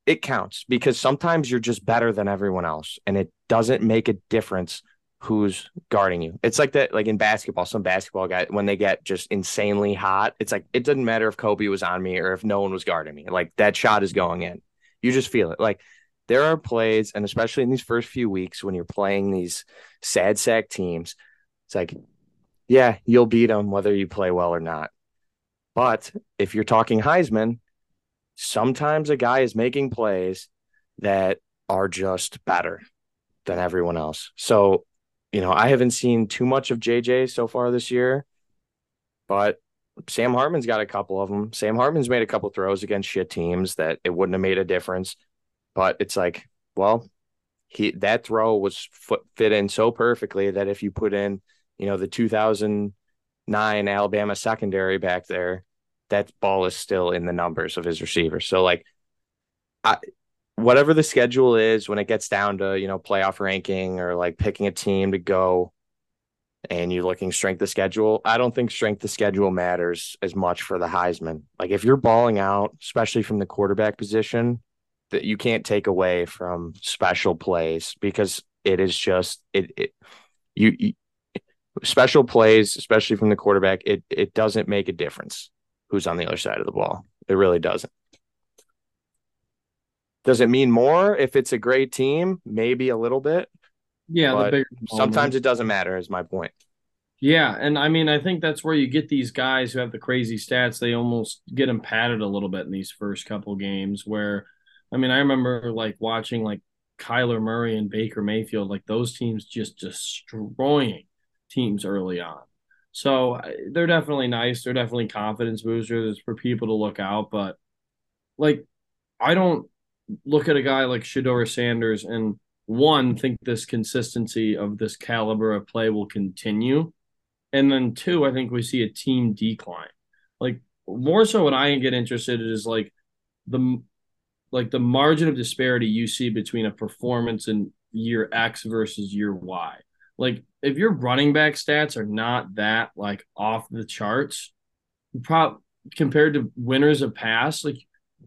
It counts because sometimes you're just better than everyone else and it doesn't make a difference who's guarding you. It's like that, like in basketball, some basketball guy, when they get just insanely hot, it's like, it doesn't matter if Kobe was on me or if no one was guarding me. Like that shot is going in. You just feel it. Like there are plays, and especially in these first few weeks when you're playing these sad sack teams, it's like, yeah, you'll beat them whether you play well or not. But if you're talking Heisman, sometimes a guy is making plays that are just better than everyone else. So you know, I haven't seen too much of JJ so far this year, but Sam Hartman's got a couple of them. Sam Hartman's made a couple throws against shit teams that it wouldn't have made a difference. But it's like, well, he that throw was fit in so perfectly that if you put in, you know, the 2009 Alabama secondary back there, that ball is still in the numbers of his receivers. So like, I whatever the schedule is when it gets down to you know playoff ranking or like picking a team to go and you're looking strength of schedule i don't think strength of schedule matters as much for the heisman like if you're balling out especially from the quarterback position that you can't take away from special plays because it is just it, it you, you special plays especially from the quarterback it it doesn't make a difference who's on the other side of the ball it really doesn't does it mean more if it's a great team? Maybe a little bit. Yeah, sometimes it doesn't matter. Is my point. Yeah, and I mean, I think that's where you get these guys who have the crazy stats. They almost get them padded a little bit in these first couple games. Where, I mean, I remember like watching like Kyler Murray and Baker Mayfield, like those teams just destroying teams early on. So they're definitely nice. They're definitely confidence boosters for people to look out. But like, I don't look at a guy like Shedeur Sanders and one think this consistency of this caliber of play will continue, and then two, I think we see a team decline. Like more so, what I get interested in is like the like the margin of disparity you see between a performance in year X versus year Y. Like if your running back stats are not that like off the charts, prop compared to winners of past, like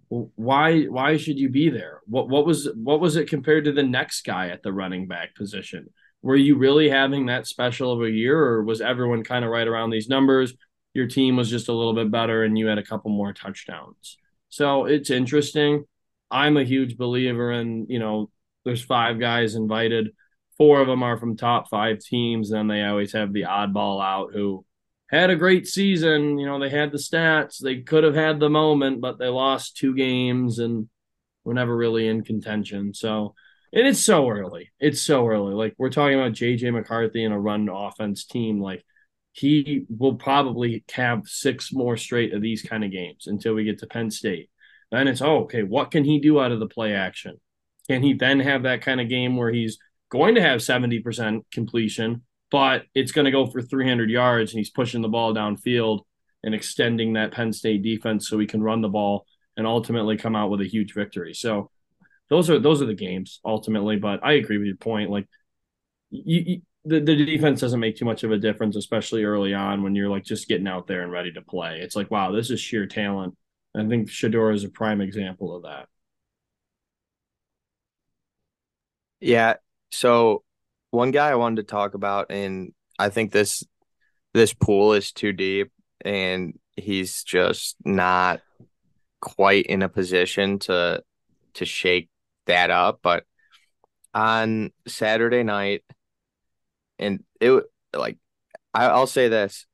why why should you be there? What what was what was it compared to the next guy at the running back position? Were you really having that special of a year, or was everyone kind of right around these numbers? Your team was just a little bit better, and you had a couple more touchdowns. So it's interesting. I'm a huge believer in you know there's five guys invited, four of them are from top five teams, and they always have the oddball out who had a great season. You know, they had the stats. They could have had the moment, but they lost two games and were never really in contention. So, and it's so early. It's so early. Like we're talking about JJ McCarthy and a run offense team. Like he will probably have six more straight of these kind of games until we get to Penn State. Then it's oh, okay, what can he do out of the play action? Can he then have that kind of game where he's going to have 70% completion, but it's going to go for 300 yards and he's pushing the ball downfield and extending that Penn State defense so he can run the ball and ultimately come out with a huge victory. So those are those are the games ultimately. But I agree with your point. Like you, you, the the defense doesn't make too much of a difference, especially early on when you're like just getting out there and ready to play. It's like wow, this is sheer talent. I think Shedeur is a prime example of that. Yeah. So one guy I wanted to talk about, and I think this this pool is too deep, and he's just not quite in a position to to shake that up. But on Saturday night, and it like I, I'll say this: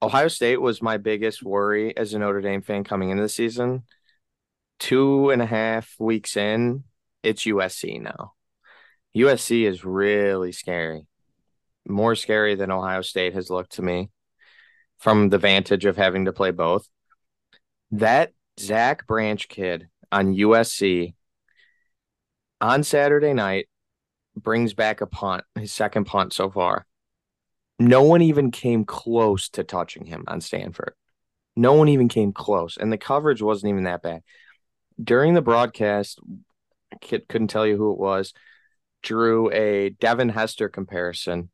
Ohio State was my biggest worry as a Notre Dame fan coming into the season. Two and a half weeks in, it's USC now. USC is really scary, more scary than Ohio State has looked to me from the vantage of having to play both. That Zach Branch kid on USC on Saturday night brings back a punt, his second punt so far. No one even came close to touching him on Stanford. No one even came close, and the coverage wasn't even that bad. During the broadcast, kid couldn't tell you who it was, drew a Devin Hester comparison.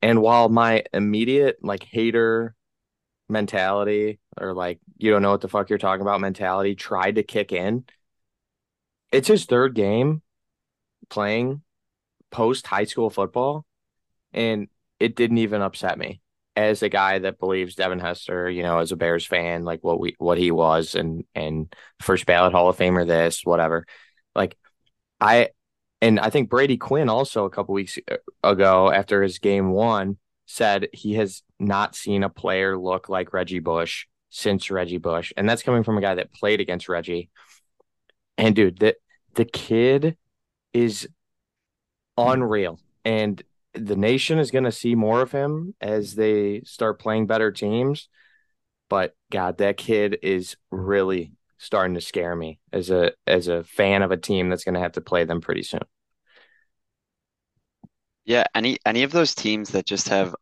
And while my immediate like hater mentality or like you don't know what the fuck you're talking about mentality tried to kick in, it's his third game playing post high school football, and it didn't even upset me as a guy that believes Devin Hester, you know, as a Bears fan, like what we what he was and and first ballot Hall of Famer, this whatever. Like I and I think Brady Quinn also a couple weeks uh, ago after his game one said he has not seen a player look like Reggie Bush since Reggie Bush, and that's coming from a guy that played against Reggie. And dude, the the kid is unreal. And the nation is going to see more of him as they start playing better teams. But God, that kid is really starting to scare me as a as a fan of a team that's going to have to play them pretty soon. Yeah, any any of those teams that just have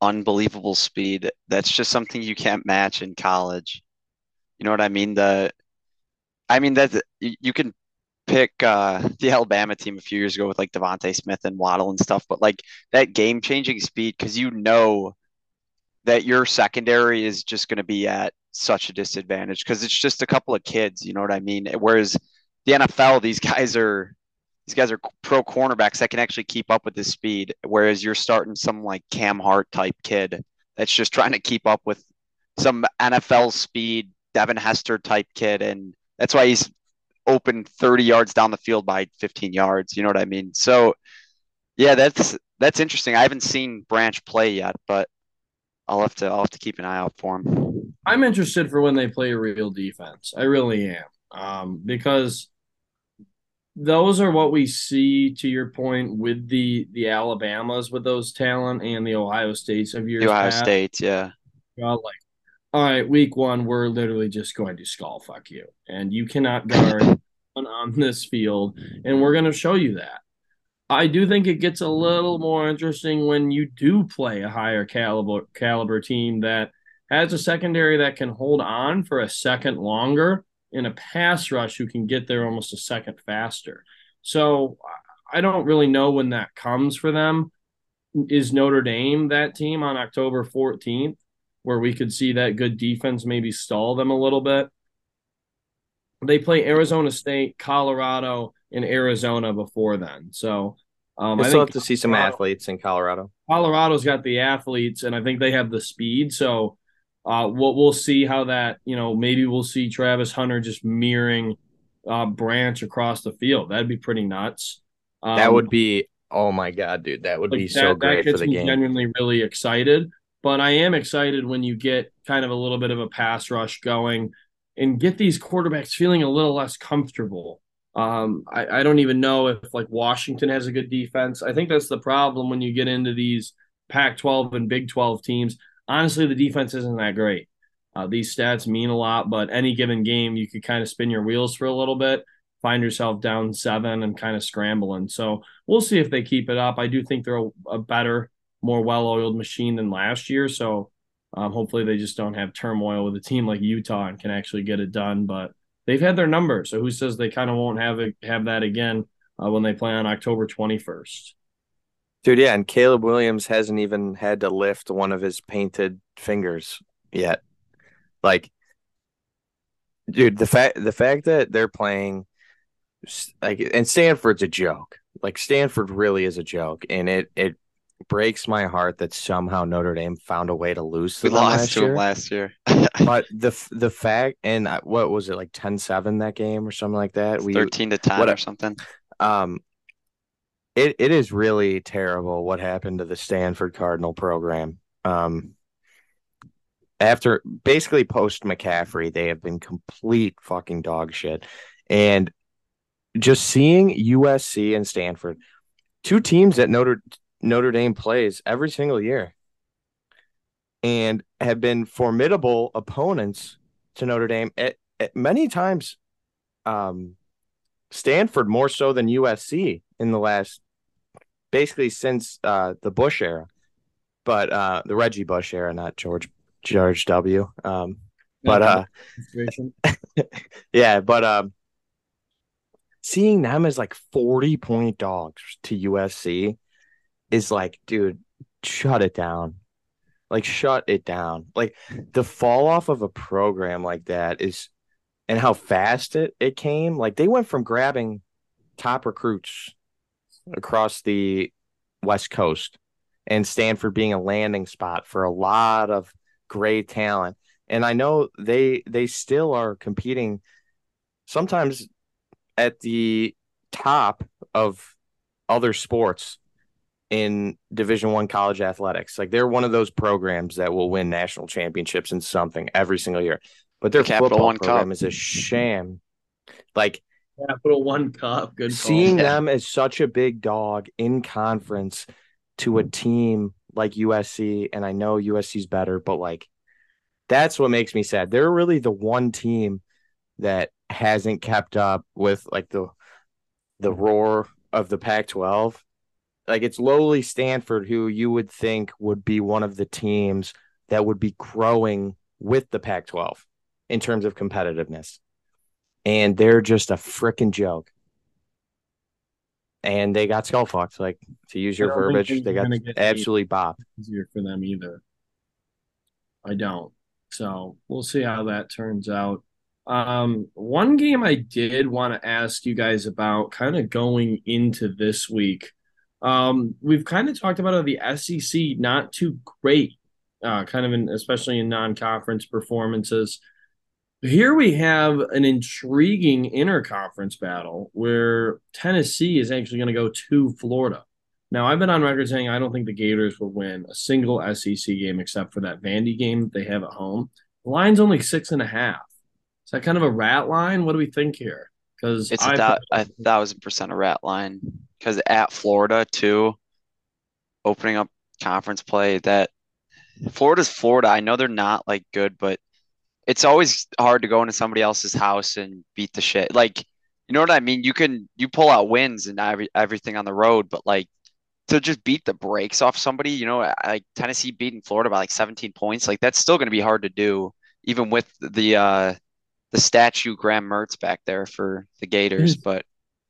unbelievable speed, that's just something you can't match in college. You know what I mean? The I mean that you can pick uh, the Alabama team a few years ago with like DeVonta Smith and Waddle and stuff, but like that game changing speed because you know that your secondary is just going to be at such a disadvantage because it's just a couple of kids. You know what I mean? Whereas the NFL, these guys are these guys are pro cornerbacks that can actually keep up with this speed. Whereas you're starting some like Cam Hart type kid that's just trying to keep up with some NFL speed, Devin Hester type kid, and that's why he's open 30 yards down the field by 15 yards. You know what I mean? So, yeah, that's that's interesting. I haven't seen Branch play yet, but I'll have to I'll have to keep an eye out for him. I'm interested for when they play a real defense. I really am, um, because those are what we see. To your point, with the the Alabamas with those talent and the Ohio States of. The Ohio past, States, yeah. Well, like all right, week one, we're literally just going to skull fuck you. And you cannot guard on this field. And we're going to show you that. I do think it gets a little more interesting when you do play a higher caliber caliber team that has a secondary that can hold on for a second longer in a pass rush who can get there almost a second faster. So I don't really know when that comes for them. Is Notre Dame that team on October 14th? where we could see that good defense maybe stall them a little bit. They play Arizona State, Colorado, and Arizona before then. So um, I still have to see some athletes in Colorado. Colorado's got the athletes, and I think they have the speed. So uh, we'll we'll see how that you know maybe we'll see Travis Hunter just mirroring uh, Branch across the field. That'd be pretty nuts. Um, that would be oh my god, dude! That would like be that, so great for the game. Genuinely, really excited. But I am excited when you get kind of a little bit of a pass rush going and get these quarterbacks feeling a little less comfortable. Um, I, I don't even know if like Washington has a good defense. I think that's the problem when you get into these Pac 12 and Big 12 teams. Honestly, the defense isn't that great. Uh, these stats mean a lot, but any given game, you could kind of spin your wheels for a little bit. find yourself down seven and kind of scrambling. So we'll see if they keep it up. I do think they're a, a better, more well-oiled machine than last year. So um, hopefully they just don't have turmoil with a team like Utah and can actually get it done. But they've had their number, so who says they kind of won't have it have that again uh, when they play on October twenty first? Dude, yeah, and Caleb Williams hasn't even had to lift one of his painted fingers yet. Like, dude, the fact the fact that they're playing like and Stanford's a joke. Like Stanford really is a joke, and it it breaks my heart that somehow Notre Dame found a way to lose. we lost to year. last year. but the the fact and what was it like 10-7 that game or something like that? We thirteen to ten what, or something. Um, it it is really terrible what happened to the Stanford Cardinal program. Um, after basically post McCaffrey, they have been complete fucking dog shit, and just seeing USC and Stanford, two teams that Notre Notre Dame plays every single year and have been formidable opponents to Notre Dame at, at many times um, Stanford more so than USC in the last basically since uh, the Bush era. But uh, the Reggie Bush era, not George George W. Um, but uh, yeah, but um, seeing them as like 40 point dogs to USC is like, dude, shut it down. Like, shut it down. Like, the fall off of a program like that is, and how fast it, it came. Like, they went from grabbing top recruits across the West Coast and Stanford being a landing spot for a lot of great talent. And I know they they still are competing sometimes at the top of other sports in division one college athletics. Like they're one of those programs that will win national championships in something every single year. But their capital football one program cup. is a sham. Like capital one cup good seeing them as such a big dog in conference to a team like usc and i know usc's better but like that's what makes me sad. They're really the one team that hasn't kept up with like the the roar of the pac 12 like it's lowly Stanford, who you would think would be one of the teams that would be growing with the Pac 12 in terms of competitiveness. And they're just a freaking joke. And they got skull fucked, like to use your verbiage, they got absolutely bopped. Easier for them either. I don't. So we'll see how that turns out. Um, one game I did want to ask you guys about, kind of going into this week, um, we've kind of talked about how the SEC not too great, uh, kind of in especially in non-conference performances. Here we have an intriguing interconference battle where Tennessee is actually going to go to Florida. Now, I've been on record saying I don't think the Gators will win a single SEC game except for that Vandy game that they have at home. The line's only six and a half. Is that kind of a rat line? What do we think here? Because it's a, a thousand percent a rat line because at Florida too, opening up conference play that Florida's Florida. I know they're not like good, but it's always hard to go into somebody else's house and beat the shit. Like, you know what I mean? You can you pull out wins and every, everything on the road, but like to just beat the brakes off somebody, you know, like Tennessee beating Florida by like 17 points, like that's still going to be hard to do, even with the uh the statue Graham Mertz back there for the Gators. But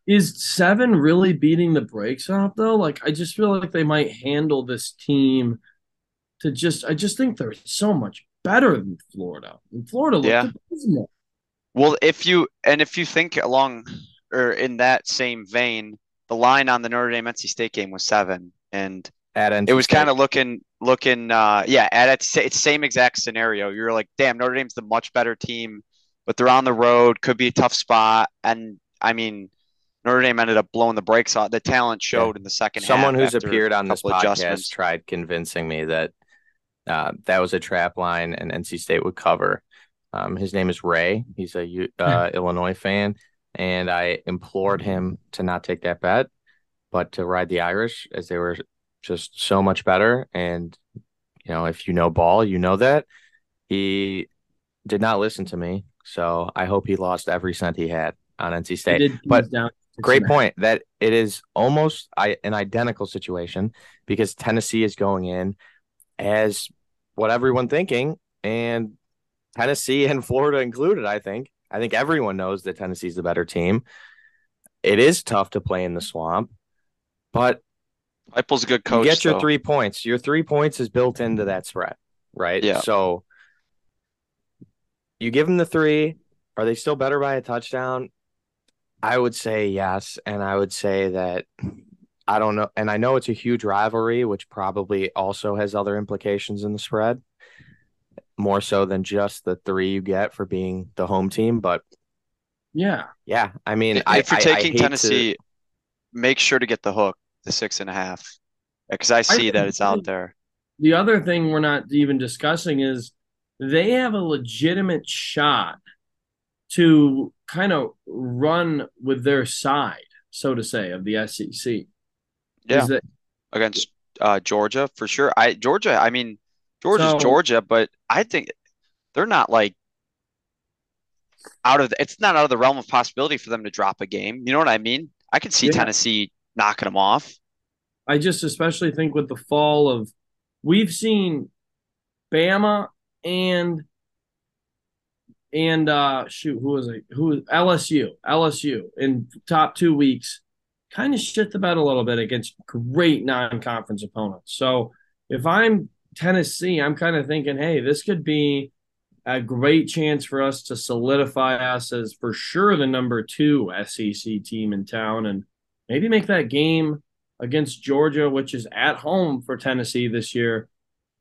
is seven really beating the brakes off though? Like I just feel like they might handle this team to just I just think they're so much better than Florida. And Florida looked yeah. abysmal. Well, if you and if you think along or in that same vein, the line on the Notre Dame NC State game was seven, and at NC it was kind of looking looking uh yeah at it's, it's same exact scenario. You're like, damn, Notre Dame's the much better team, but they're on the road, could be a tough spot, and I mean Notre Dame ended up blowing the brakes off. The talent showed yeah. in the second Someone who's appeared on this podcast tried convincing me that uh, that was a trap line and NC State would cover. Um, his name is Ray. He's a uh, Illinois fan, and I implored him to not take that bet, but to ride the Irish as they were just so much better. And you know, if you know ball, you know that he did not listen to me. So I hope he lost every cent he had on NC They State. did but down six Great and a half. point that it is almost I, an identical situation because Tennessee is going in as what everyone thinking, and Tennessee and Florida included. I think. I think everyone knows that Tennessee's the better team. It is tough to play in the swamp, but Heupel's a good coach. you get your though. three points. Your three points is built into that spread, right? Yeah. So you give them the three. Are they still better by a touchdown? I would say yes, and I would say that I don't know, and I know it's a huge rivalry, which probably also has other implications in the spread, more so than just the three you get for being the home team. But Yeah. yeah, I mean, If I, you're I- I taking to- Tennessee, make sure to get the hook, the six and a half, because I see that it's out there. The other thing we're not even discussing is they have a legitimate shot to kind of run with their side, so to say, of the SEC. Yeah, that against uh, Georgia for sure. I Georgia. I mean, Georgia's So- Georgia, but I think they're not like out of. The, it's not out of the realm of possibility for them to drop a game. You know what I mean? I could see Yeah. Tennessee knocking them off. I just especially think with the fall of we've seen Bama and and uh shoot who was it who LSU LSU in top two weeks kind of shit the bed a little bit against great non-conference opponents. So if I'm Tennessee, I'm kind of thinking, hey, this could be a great chance for us to solidify us as for sure the number two SEC team in town and maybe make that game against Georgia, which is at home for Tennessee this year,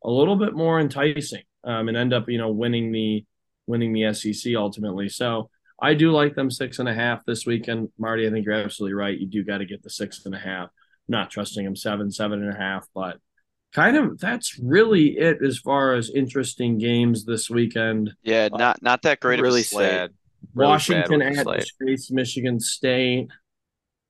a little bit more enticing, um, and end up you know winning the winning the SEC ultimately. So I do like them six and a half this weekend, Marty. I think you're absolutely right. You do got to get the six and a half. I'm not trusting them seven, seven and a half, but kind of that's really it as far as interesting games this weekend. Yeah, uh, not not that great really of a slate. sad. Really Washington sad with the at. State's Michigan State.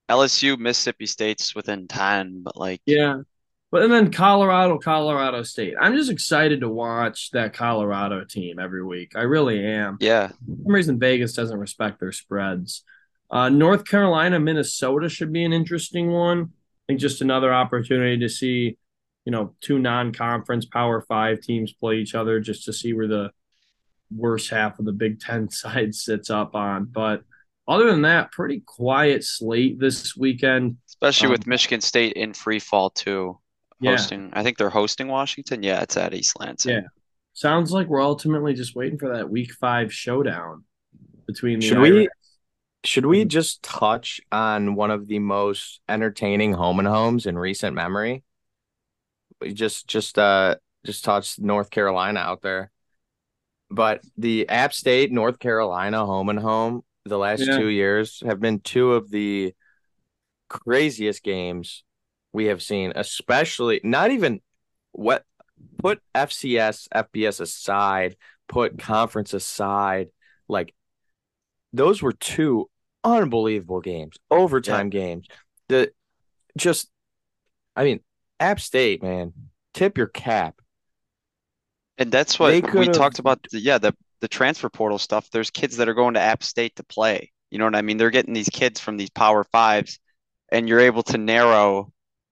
LSU, Mississippi State's within ten, but like Yeah. But and then Colorado, Colorado State. I'm just excited to watch that Colorado team every week. I really am. yeah, For some reason Vegas doesn't respect their spreads. Uh, North Carolina, Minnesota should be an interesting one. I think just another opportunity to see, you know, two non-conference Power Five teams play each other, just to see where the worst half of the Big Ten side sits up on. But other than that, pretty quiet slate this weekend. especially Um, with Michigan State in free fall too. Yeah. Hosting, I think they're hosting Washington. Yeah, it's at East Lansing. Yeah. Sounds like we're ultimately just waiting for that week five showdown between the Should we- Should we just touch on one of the most entertaining home and homes in recent memory? We just just uh just touched North Carolina out there. But the App State North Carolina home and home the last Yeah. two years have been two of the craziest games we have seen, especially not even what put FCS, FBS aside, put conference aside, like those were two unbelievable games, overtime games. The just, I mean, App State, man, tip your cap. And that's what we talked about. The, yeah, the the transfer portal stuff. There's kids that are going to App State to play. You know what I mean? They're getting these kids from these Power Fives, and you're able to narrow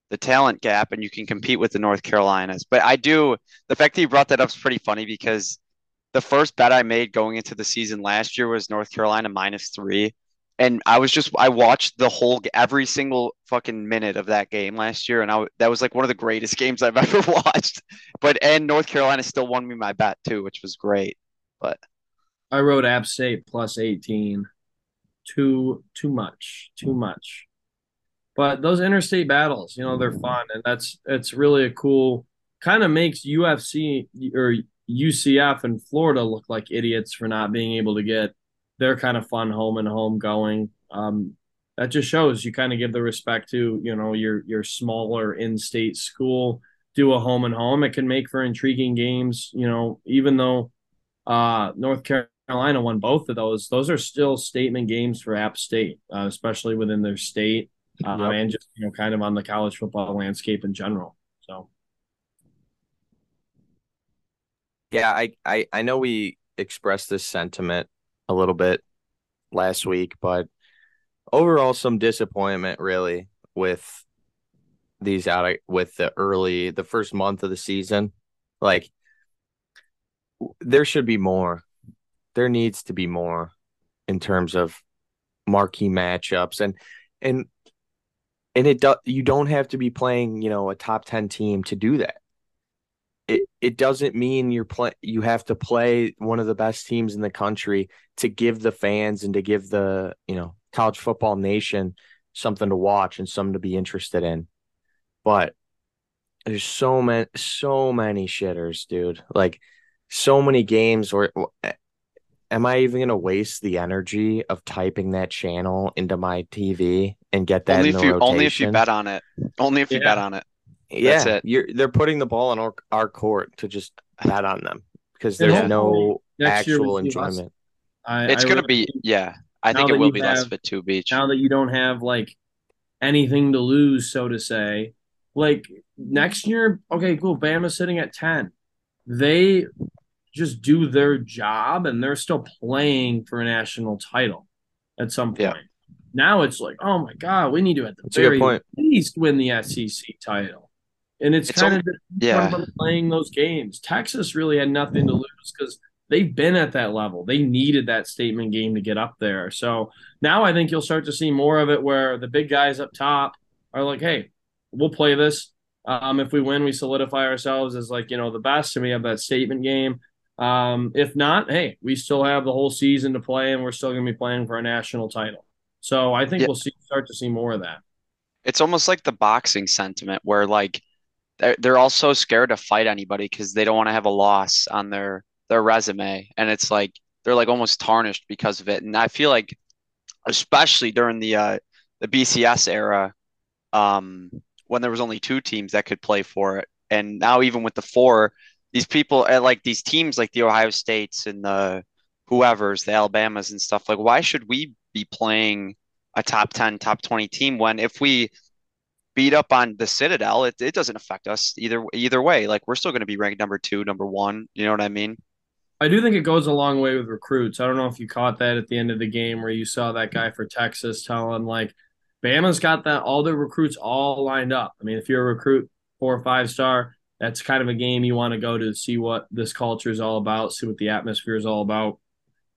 the talent gap, and you can compete with the North Carolinas. But I do the fact that you brought that up is pretty funny because the first bet I made going into the season last year was North Carolina minus three. And I was just I watched the whole every single fucking minute of that game last year, and I that was like one of the greatest games I've ever watched. But and North Carolina still won me my bet too, which was great. But I wrote App State plus 18. Too too much. Too much. But those interstate battles, you know, they're fun and that's it's really a cool kind of makes UFC or UCF and Florida look like idiots for not being able to get their kind of fun home and home going. Um, that just shows you kind of give the respect to, you know, your your smaller in-state school, do a home and home. It can make for intriguing games, you know, even though uh, North Carolina won both of those. Those are still statement games for App State, uh, especially within their state uh, Yep. and just you know kind of on the college football landscape in general. So Yeah, I, I, I know we expressed this sentiment a little bit last week, but overall some disappointment really with these out with the early the first month of the season. Like there should be more. There needs to be more in terms of marquee matchups and and and it do, you don't have to be playing, you know, a top 10 team to do that. It it doesn't mean you're play you have to play one of the best teams in the country to give the fans and to give the, you know, college football nation something to watch and something to be interested in. But there's so many so many shitters, dude. Like so many games where am I even gonna waste the energy of typing that channel into my TV and get that only if you rotation? only if you bet on it. Only if you Yeah. bet on it. yeah, it. you're they're putting the ball in our, our court to just bet on them because there's Yeah. no Next actual we see less. enjoyment. I, It's gonna really be yeah. I think it will you be less have- of a two beach. now that you don't have like anything to lose, so to say. Like next year, okay, cool. Bama's sitting at ten. They just do their job, and they're still playing for a national title at some point. Yeah. Now it's like, oh my god, we need to at the That's very least win the SEC title, and it's, It's kind of yeah. playing those games. Texas really had nothing to lose because they've been at that level. They needed that statement game to get up there. So now I think you'll start to see more of it where the big guys up top are like, hey, we'll play this. Um, if we win, we solidify ourselves as like, you know, the best and we have that statement game. Um, if not, hey, we still have the whole season to play and we're still going to be playing for a national title. So I think Yeah. we'll see start to see more of that. It's almost like the boxing sentiment where like they're they're all so scared to fight anybody because they don't want to have a loss on their their resume, and it's like they're like almost tarnished because of it. And I feel like, especially during the uh, the BCS era, um, when there was only two teams that could play for it, and now even with the four, these people uh, like these teams like the Ohio States and the whoever's the Alabamas and stuff like why should we be playing a top 10 top 20 team when if we beat up on the Citadel it, it doesn't affect us either either way like we're still going to be ranked number 2 number 1 you know what I mean I do think it goes a long way with recruits. I don't know if you caught that at the end of the game where you saw that guy for Texas telling like Bama's got that all the recruits all lined up. I mean, if you're a recruit four or five star, that's kind of a game you want to go to see what this culture is all about, see what the atmosphere is all about.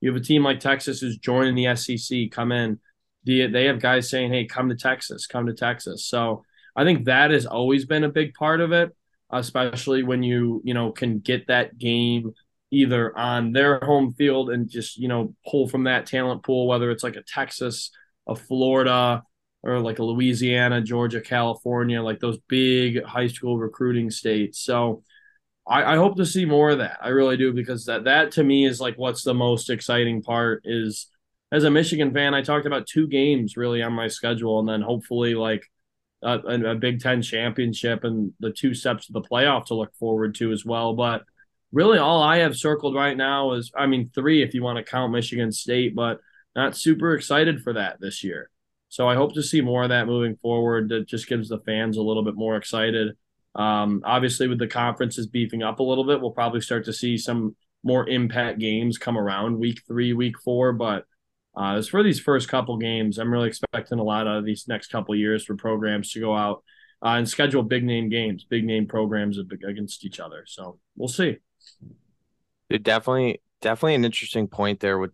You have a team like Texas who's joining the SEC, come in. The, they have guys saying, "Hey, come to Texas, come to Texas." So I think that has always been a big part of it, especially when you you know can get that game either on their home field and just you know pull from that talent pool, whether it's like a Texas, a Florida, or like a Louisiana, Georgia, California, like those big high school recruiting states. So I, I hope to see more of that. I really do because that that to me is like what's the most exciting part is as a Michigan fan, I talked about two games really on my schedule, and then hopefully like a, a Big Ten championship and the two steps to the playoff to look forward to as well. But really, all I have circled right now is, I mean, three if you want to count Michigan State, but not super excited for that this year. So I hope to see more of that moving forward. That just gives the fans a little bit more excited. Um, obviously, with the conferences beefing up a little bit, we'll probably start to see some more impact games come around week three, week four. But uh, as for these first couple games, I'm really expecting a lot of these next couple years for programs to go out uh, and schedule big name games, big name programs against each other. So we'll see. Dude, definitely, definitely an interesting point there with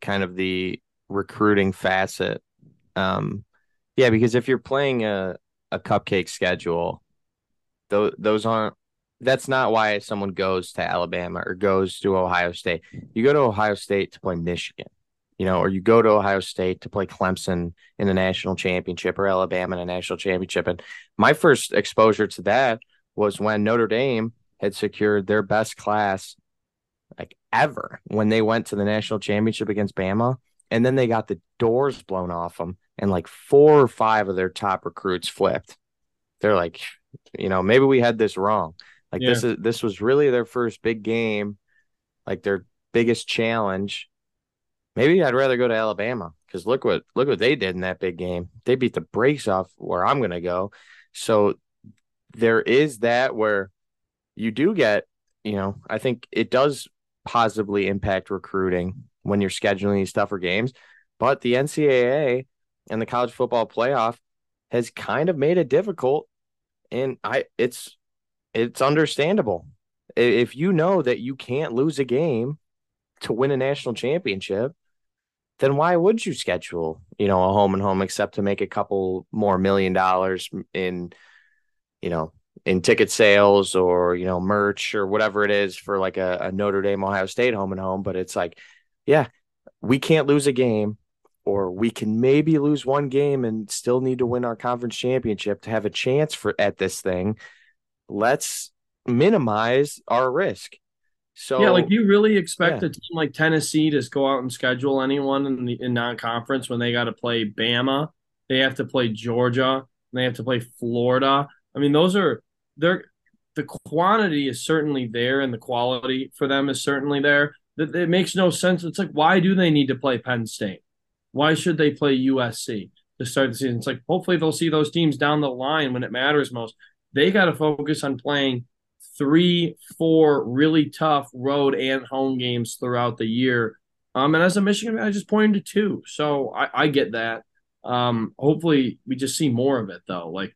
kind of the recruiting facet. Um, yeah, because if you're playing a a cupcake schedule, those those aren't. That's not why someone goes to Alabama or goes to Ohio State. You go to Ohio State to play Michigan, you know, or you go to Ohio State to play Clemson in the national championship or Alabama in a national championship. And my first exposure to that was when Notre Dame had secured their best class like ever when they went to the national championship against Bama. And then they got the doors blown off them, and like four or five of their top recruits flipped. They're like, you know, maybe we had this wrong. Like this is this was really their first big game, like their biggest challenge. Maybe I'd rather go to Alabama because look what look what they did in that big game. They beat the brakes off where I'm gonna go. So there is that where you do get, you know, I think it does positively impact recruiting when you're scheduling these tougher games. But the NCAA and the college football playoff has kind of made it difficult. And I it's it's understandable. If you know that you can't lose a game to win a national championship, then why would you schedule, you know, a home and home except to make a couple more million dollars in, you know, in ticket sales or, you know, merch or whatever it is for like a, a Notre Dame Ohio State home and home. But it's like, yeah, we can't lose a game, or we can maybe lose one game and still need to win our conference championship to have a chance for at this thing. Let's minimize our risk. So yeah, like you really expect yeah. a team like Tennessee to go out and schedule anyone in the in non-conference when they got to play Bama, they have to play Georgia, they have to play Florida. I mean, those are they're the quantity is certainly there and the quality for them is certainly there. That it makes no sense. It's like why do they need to play Penn State? Why should they play USC to start the season? It's like hopefully they'll see those teams down the line when it matters most. They got to focus on playing three, four really tough road and home games throughout the year. Um, and as a Michigan, man, I just pointed to two, so I, I get that. Um, hopefully we just see more of it though. Like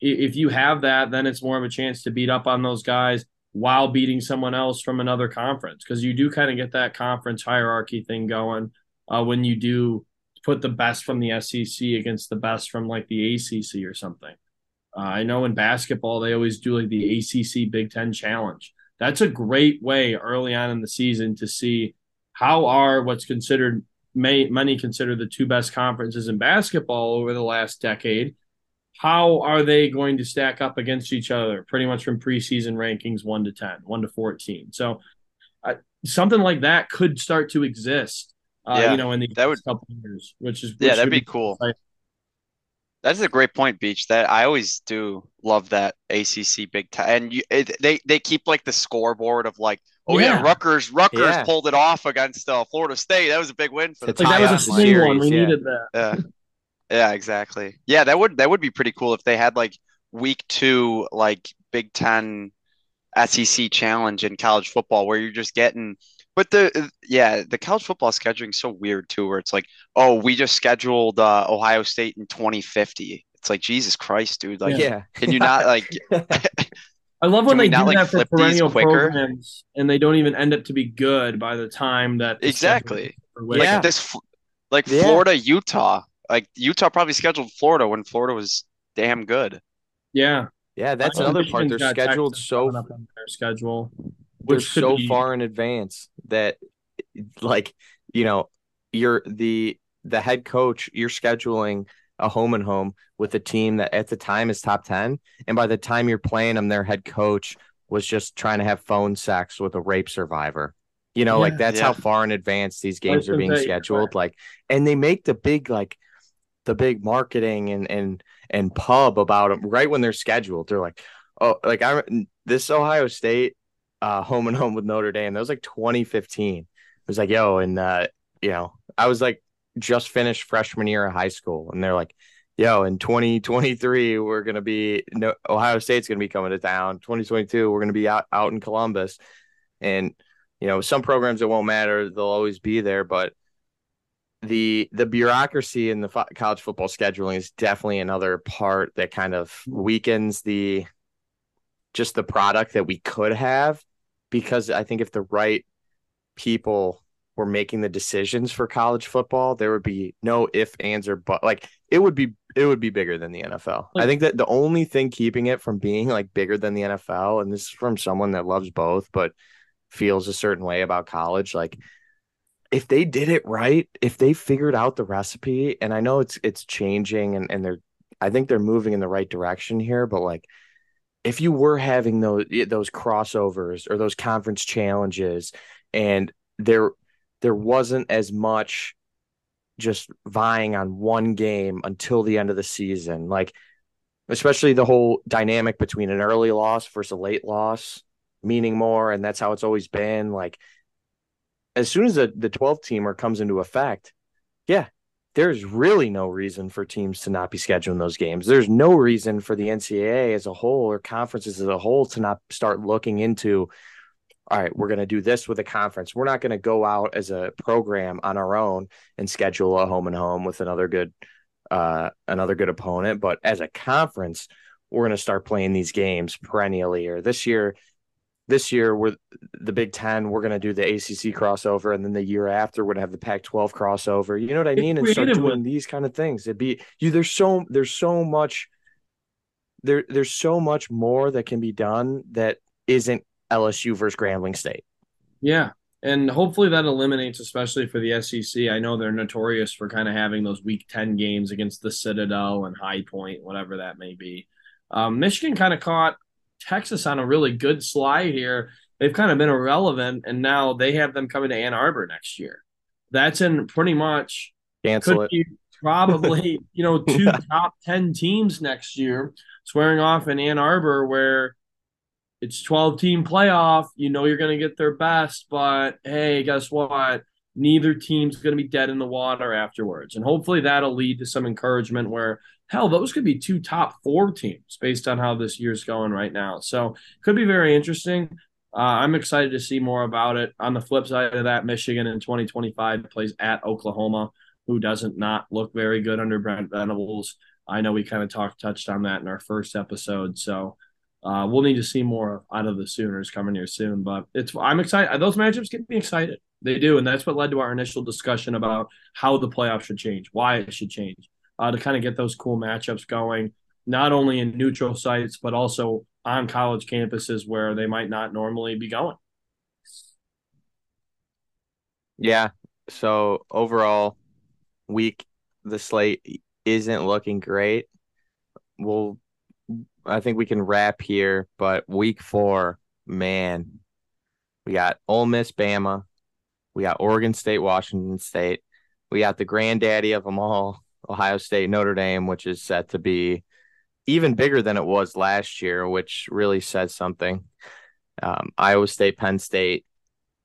if you have that, then it's more of a chance to beat up on those guys while beating someone else from another conference because you do kind of get that conference hierarchy thing going uh, when you do put the best from the SEC against the best from like the ACC or something. Uh, I know in basketball they always do like the ACC Big Ten Challenge. That's a great way early on in the season to see how are what's considered may many consider the two best conferences in basketball over the last decade. How are they going to stack up against each other? Pretty much from preseason rankings one to 10, one to 14. So uh, something like that could start to exist. Uh, Yeah, you know, in the that would- couple years, which is Yeah, that'd would be cool. exciting. That's a great point, Beach. That I always do love that ACC Big Ten, and you, it, they they keep like the scoreboard of like, oh yeah, Yeah. Rutgers Rutgers Yeah. pulled it off against uh, Florida State. That was a big win for the Like that was a up the swing one. We yeah. needed that. Yeah, yeah, exactly. Yeah, that would that would be pretty cool if they had like week two like Big Ten SEC challenge in college football where you're just getting. But the yeah, the college football scheduling is so weird too, where it's like, oh, we just scheduled uh, Ohio State in 2050. It's like Jesus Christ, dude. Like, yeah. can you not like? I love when Can they do not, like, that for flip these perennial programs, and they don't even end up to be good by the time that the Exactly. like Yeah. this, like Yeah. Florida, Utah. Like Utah probably scheduled Florida when Florida was damn good. Yeah, Yeah, that's Uh, another part. They're scheduled Texas so up on their schedule, they're which so be- far in advance that like you know you're the the head coach you're scheduling a home and home with a team that at the time is top 10 and by the time you're playing them their head coach was just trying to have phone sex with a rape survivor. You know like that's Yeah. how far in advance these games are being scheduled like and they make the big like the big marketing and and and pub about them right when they're scheduled. They're like oh like i this ohio state uh home and home with Notre Dame. That was like 2015. It was like, yo, and uh, you know, I was like just finished freshman year of high school, and they're like, yo, in 2023, we're gonna be no Ohio State's gonna be coming to town. 2022, we're gonna be out out in Columbus. And you know, some programs it won't matter, they'll always be there, but the the bureaucracy in the fo- college football scheduling is definitely another part that kind of weakens the just the product that we could have because I think if the right people were making the decisions for college football, there would be no if, ands, or but. Like it would be, it would be bigger than the NFL. I think that the only thing keeping it from being like bigger than the NFL, and this is from someone that loves both, but feels a certain way about college, like if they did it right, if they figured out the recipe, and I know it's it's changing and, and they're I think they're moving in the right direction here, but like if you were having those those crossovers or those conference challenges and there there wasn't as much just vying on one game until the end of the season like especially the whole dynamic between an early loss versus a late loss meaning more and that's how it's always been like as soon as the the 12 teamer comes into effect yeah there's really no reason for teams to not be scheduling those games. There's no reason for the NCAA as a whole or conferences as a whole to not start looking into, all right, we're going to do this with a conference. We're not going to go out as a program on our own and schedule a home and home with another good uh, another good opponent. But as a conference, we're going to start playing these games perennially. Or this year, this year we're the Big Ten. We're going to do the ACC crossover, and then the year after we're going to have the Pac-12 crossover. You know what I mean? And start doing these kind of things. It'd be you. There's so there's so much there. There's so much more that can be done that isn't LSU versus Grambling State. Yeah. And hopefully that eliminates, especially for the SEC. I know they're notorious for kind of having those week 10 games against the Citadel and High Point, whatever that may be. Um, Michigan kind of caught Texas on a really good slide here. They've kind of been irrelevant, and now they have them coming to Ann Arbor next year. That's in pretty much Cancel could it. be probably you know two top 10 teams next year swearing off in Ann Arbor where it's 12 team playoff you know you're going to get their best but hey guess what neither team's going to be dead in the water afterwards and hopefully that'll lead to some encouragement where hell those could be two top four teams based on how this year's going right now so could be very interesting uh, I'm excited to see more about it. On the flip side of that, Michigan in 2025 plays at Oklahoma who doesn't not look very good under Brent Venables. I know we kind of talked touched on that in our first episode, so uh, we'll need to see more out of the Sooners coming here soon. But it's I'm excited. Those matchups get me excited. They do, and that's what led to our initial discussion about how the playoff should change, why it should change, uh, to kind of get those cool matchups going, not only in neutral sites but also on college campuses where they might not normally be going. Yeah. So overall, week the slate isn't looking great. We'll I think we can wrap here, but week four, man, we got Ole Miss, Bama, we got Oregon State, Washington State, we got the granddaddy of them all, Ohio State, Notre Dame, which is set to be even bigger than it was last year, which really says something. Um, Iowa State, Penn State,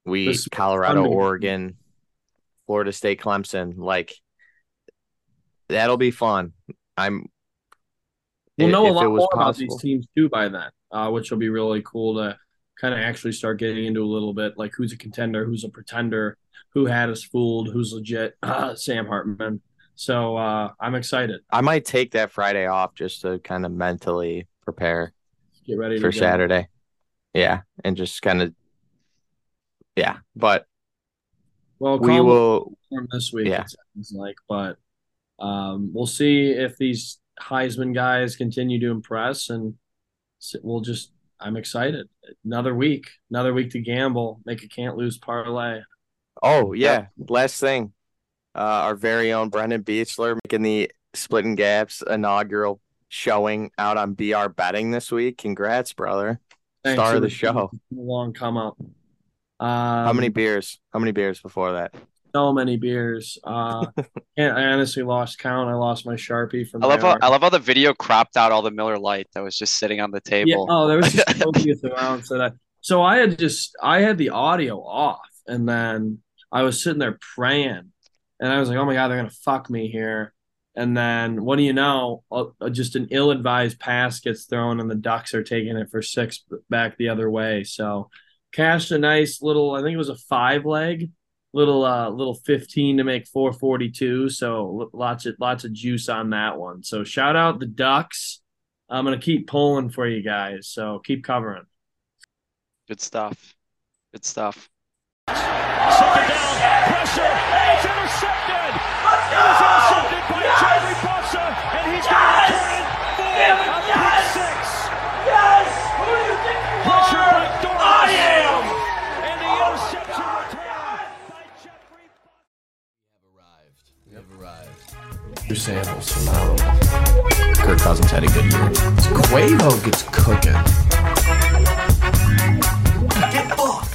we This Colorado, Oregon, Florida State, Clemson, like that'll be fun. I'm We'll know a lot more about these teams too by then, uh, which will be really cool to kind of actually start getting into a little bit like who's a contender, who's a pretender, who had us fooled, who's legit. Uh, Sam Hartman. So uh, I'm excited. I might take that Friday off just to kind of mentally prepare Get ready for. Saturday. Yeah, and just kind of yeah, but Well, we will this week. yeah. It sounds like, but um, we'll see if these Heisman guys continue to impress, and we'll just. I'm excited. Another week, another week to gamble, make a can't lose parlay. Oh yeah, last thing, uh, our very own Brendan Beechler making the Splitting Gaps inaugural showing out on BR Betting this week. Congrats, brother! Thanks Star of the the show. long come up. Um, How many beers? How many beers before that? So many beers. Uh, can't, I honestly lost count. I lost my sharpie from. I love how. I love how the video cropped out all the Miller Lite that was just sitting on the Yeah. table. Oh, there was just copious amounts of that. So I had just I had the audio off, and then I was sitting there praying, and I was like, "Oh my god, they're gonna fuck me here." And then what do you know? Just an ill-advised pass gets thrown, and the Ducks are taking it for six back the other way. So cashed a nice little. I think it was a five leg. Little uh little 15 to make 442 so lots of lots of juice on that one so shout out the ducks I'm gonna keep pulling for you guys, so keep covering. Good stuff. Good stuff. Second down, pressure, it's intercepted. It is intercepted by Jeffrey Jerry and he's going to return it for a pick. Yes! Who do you think you pressure I am. And the oh interception return by Jeffrey We have arrived. Samples, phenomenal. Kirk Cousins had a good year. Quavo gets cooking. Get off.